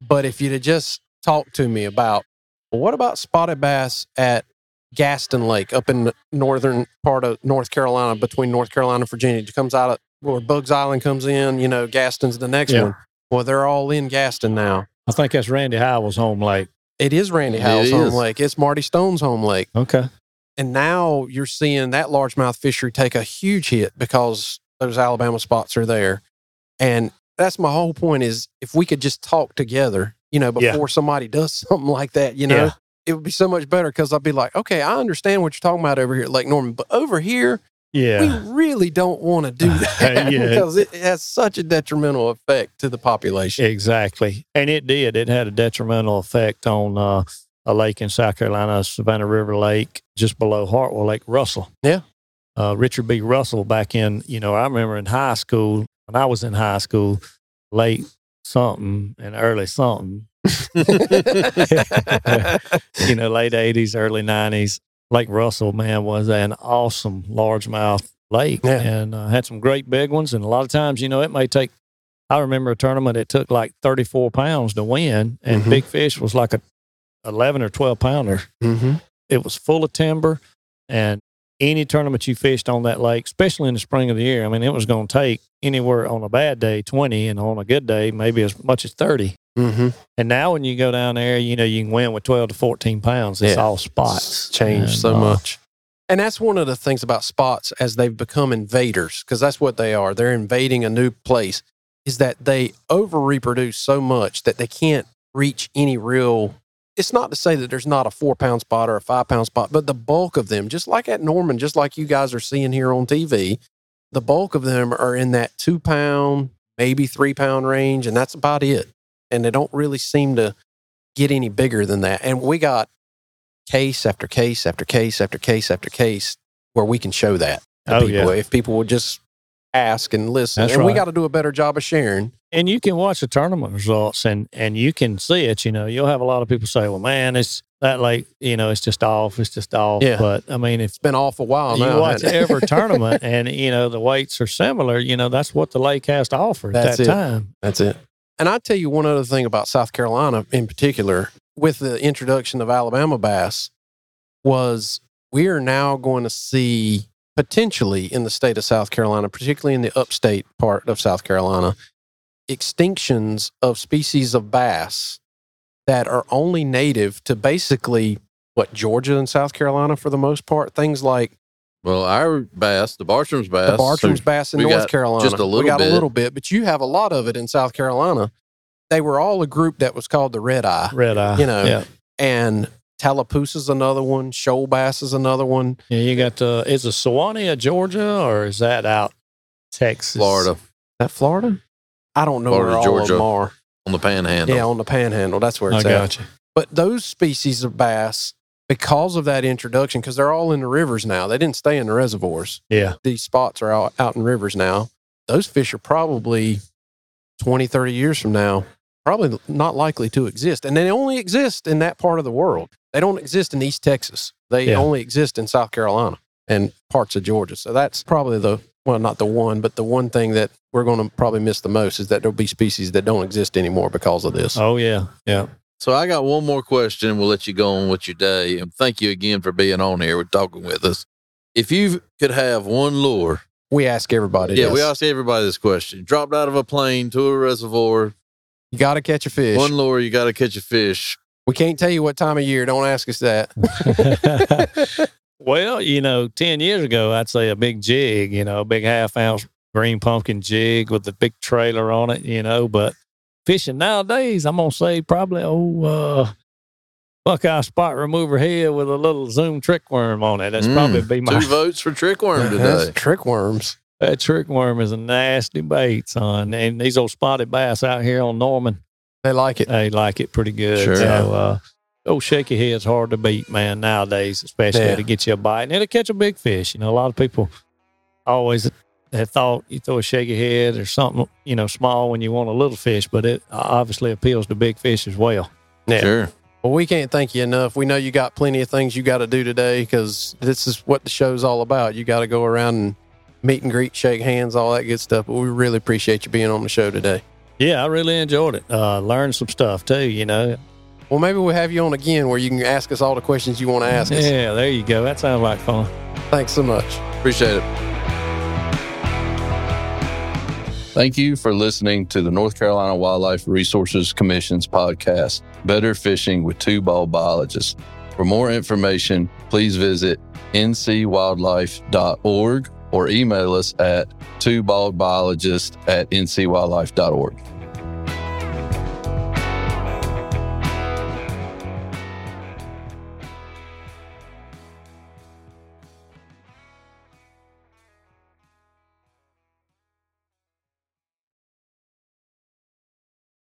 Speaker 1: But if you'd have just talked to me about well, what about spotted bass at Gaston Lake up in the northern part of North Carolina between North Carolina and Virginia. It comes out of where Buggs Island comes in, you know, Gaston's the next
Speaker 6: Yeah.
Speaker 1: one. Well, they're all in Gaston now.
Speaker 6: I think that's Randy Howell's home lake.
Speaker 1: It is Randy
Speaker 3: It
Speaker 1: Howell's home lake. It's Marty Stone's home lake.
Speaker 6: Okay.
Speaker 1: And now you're seeing that largemouth fishery take a huge hit because those Alabama spots are there. And that's my whole point is if we could just talk together, you know,
Speaker 6: Yeah.
Speaker 1: before somebody does something like that, you know,
Speaker 6: Yeah.
Speaker 1: It would be so much better because I'd be like, okay, I understand what you're talking about over here at Lake Norman, but over here,
Speaker 6: Yeah.
Speaker 1: we really don't want to do that
Speaker 6: Yeah.
Speaker 1: because it has such a detrimental effect to the population.
Speaker 6: Exactly. And it did. It had a detrimental effect on uh, a lake in South Carolina, Savannah River Lake, just below Hartwell Lake, Russell.
Speaker 1: Yeah.
Speaker 6: Uh, Richard B. Russell back in, you know, I remember in high school, when I was in high school, late something and early something, you know, late 80s, early 90s. Lake Russell, man, was an awesome largemouth lake
Speaker 1: Yeah.
Speaker 6: and uh, had some great big ones. And a lot of times, you know, it may take, I remember a tournament, it took like 34 pounds to win, and
Speaker 1: Mhm.
Speaker 6: big fish was like a 11 or 12 pounder.
Speaker 1: hmm
Speaker 6: It was full of timber. And any tournament you fished on that lake, especially in the spring of the year, I mean, it was going to take anywhere on a bad day 20, and on a good day, maybe as much as 30.
Speaker 1: Hmm
Speaker 6: And now when you go down there, you know, you can win with 12 to 14 pounds. It's
Speaker 1: Yeah.
Speaker 6: all spots.
Speaker 1: It's changed so
Speaker 6: uh,
Speaker 1: much. And that's one of the things about spots as they've become invaders, because that's what they are. They're invading a new place, is that they over reproduce so much that they can't reach any real. It's not to say that there's not a four pound spot or a five pound spot, but the bulk of them, just like at Norman, just like you guys are seeing here on TV, the bulk of them are in that two pound, maybe three pound range, and that's about it. And they don't really seem to get any bigger than that. And we got case after case after case after case after case where we can show that to
Speaker 6: Oh,
Speaker 1: people
Speaker 6: yeah.
Speaker 1: if people would just ask and listen.
Speaker 6: That's
Speaker 1: and we got to do a better job of sharing.
Speaker 6: and you can watch the tournament results and and you can see it you know you'll have a lot of people say well man it's that late you know it's just off it's just off
Speaker 1: Yeah.
Speaker 6: but i mean if
Speaker 1: It's been off a while
Speaker 6: you
Speaker 1: now.
Speaker 6: watch every tournament and you know the weights are similar you know that's what the lake has to offer at
Speaker 1: That's
Speaker 6: that
Speaker 1: it.
Speaker 6: time
Speaker 1: That's it. And I tell you one other thing about South Carolina in particular, with the introduction of Alabama bass, was we are now going to see potentially in the state of South Carolina, particularly in the upstate part of South Carolina, extinctions of species of bass that are only native to basically what Georgia and South Carolina for the most part. Things like
Speaker 3: Well, our bass, the Bartram's bass,
Speaker 1: the Bartram's bass in North Carolina.
Speaker 3: just a little,
Speaker 1: we
Speaker 3: little
Speaker 1: got
Speaker 3: bit.
Speaker 1: a little bit, but you have a lot of it in South Carolina. They were all a group that was called the Red Eye,
Speaker 6: red eye
Speaker 1: You know,
Speaker 6: yeah
Speaker 1: and Tallapoosa's another one. Shoal bass is another one.
Speaker 6: yeah you got uh is it Suwannee of Georgia or is that out Texas
Speaker 3: Florida
Speaker 1: That Florida? I don't know
Speaker 3: Florida,
Speaker 1: where all
Speaker 3: Georgia.
Speaker 1: of them are.
Speaker 3: on the Panhandle.
Speaker 1: Yeah, on the Panhandle. That's where
Speaker 6: I
Speaker 1: it's at.
Speaker 6: got you
Speaker 1: But those species of bass, because of that introduction, because they're all in the rivers now, they didn't stay in the reservoirs.
Speaker 6: yeah
Speaker 1: These spots are out, out in rivers now. Those fish are probably 20, 30 years from now, probably not likely to exist. And they only exist in that part of the world. They don't exist in East Texas. They
Speaker 6: Yeah.
Speaker 1: only exist in South Carolina and parts of Georgia. So that's probably the, well, not the one, but the one thing that we're going to probably miss the most is that there'll be species that don't exist anymore because of this.
Speaker 6: oh yeah yeah
Speaker 3: So I got one more question. We'll let you go on with your day. And thank you again for being on here. We're talking with us. If you could have one lure,
Speaker 1: We ask everybody.
Speaker 3: yeah,
Speaker 1: this.
Speaker 3: we ask everybody this question. Dropped out of a plane to a reservoir,
Speaker 1: You got to catch a fish.
Speaker 3: one lure, you got to catch a fish.
Speaker 1: we can't tell you what time of year. Don't ask us that.
Speaker 6: well, you know, 10 years ago, I'd say a big jig, you know, a big half ounce green pumpkin jig with the big trailer on it, you know, but fishing nowadays, I'm going to say probably, oh, uh, Buckeye spot remover head with a little zoom trick worm on it. That's
Speaker 3: Mm,
Speaker 6: probably be my
Speaker 3: Two votes for trick worm
Speaker 1: That's
Speaker 3: today.
Speaker 1: trick worms.
Speaker 6: that trick worm is a nasty bait, son. And these old spotted bass out here on Norman,
Speaker 1: They like it.
Speaker 6: they like it pretty good.
Speaker 3: Sure.
Speaker 6: So, uh, old shaky head's hard to beat, man, nowadays, especially
Speaker 1: Yeah.
Speaker 6: to get you a bite. And it'll catch a big fish. You know, a lot of people always have thought you throw a shaky head or something, you know, small when you want a little fish, but it obviously appeals to big fish as well.
Speaker 1: Yeah.
Speaker 3: Sure.
Speaker 1: Well, we can't thank you enough. We know you got plenty of things you got to do today because this is what the show's all about. You got to go around and meet and greet, shake hands, all that good stuff. But we really appreciate you being on the show today.
Speaker 6: Yeah, I really enjoyed it. Uh, learned some stuff too, you know.
Speaker 1: Well, maybe we'll have you on again where you can ask us all the questions you want to ask us.
Speaker 6: Yeah, there you go. That sounds like fun.
Speaker 1: Thanks so much.
Speaker 3: Appreciate it.
Speaker 2: Thank you for listening to the North Carolina Wildlife Resources Commission's podcast, Better Fishing with Two Bald Biologists. For more information, please visit ncwildlife.org or email us at twobaldbiologist at ncwildlife.org.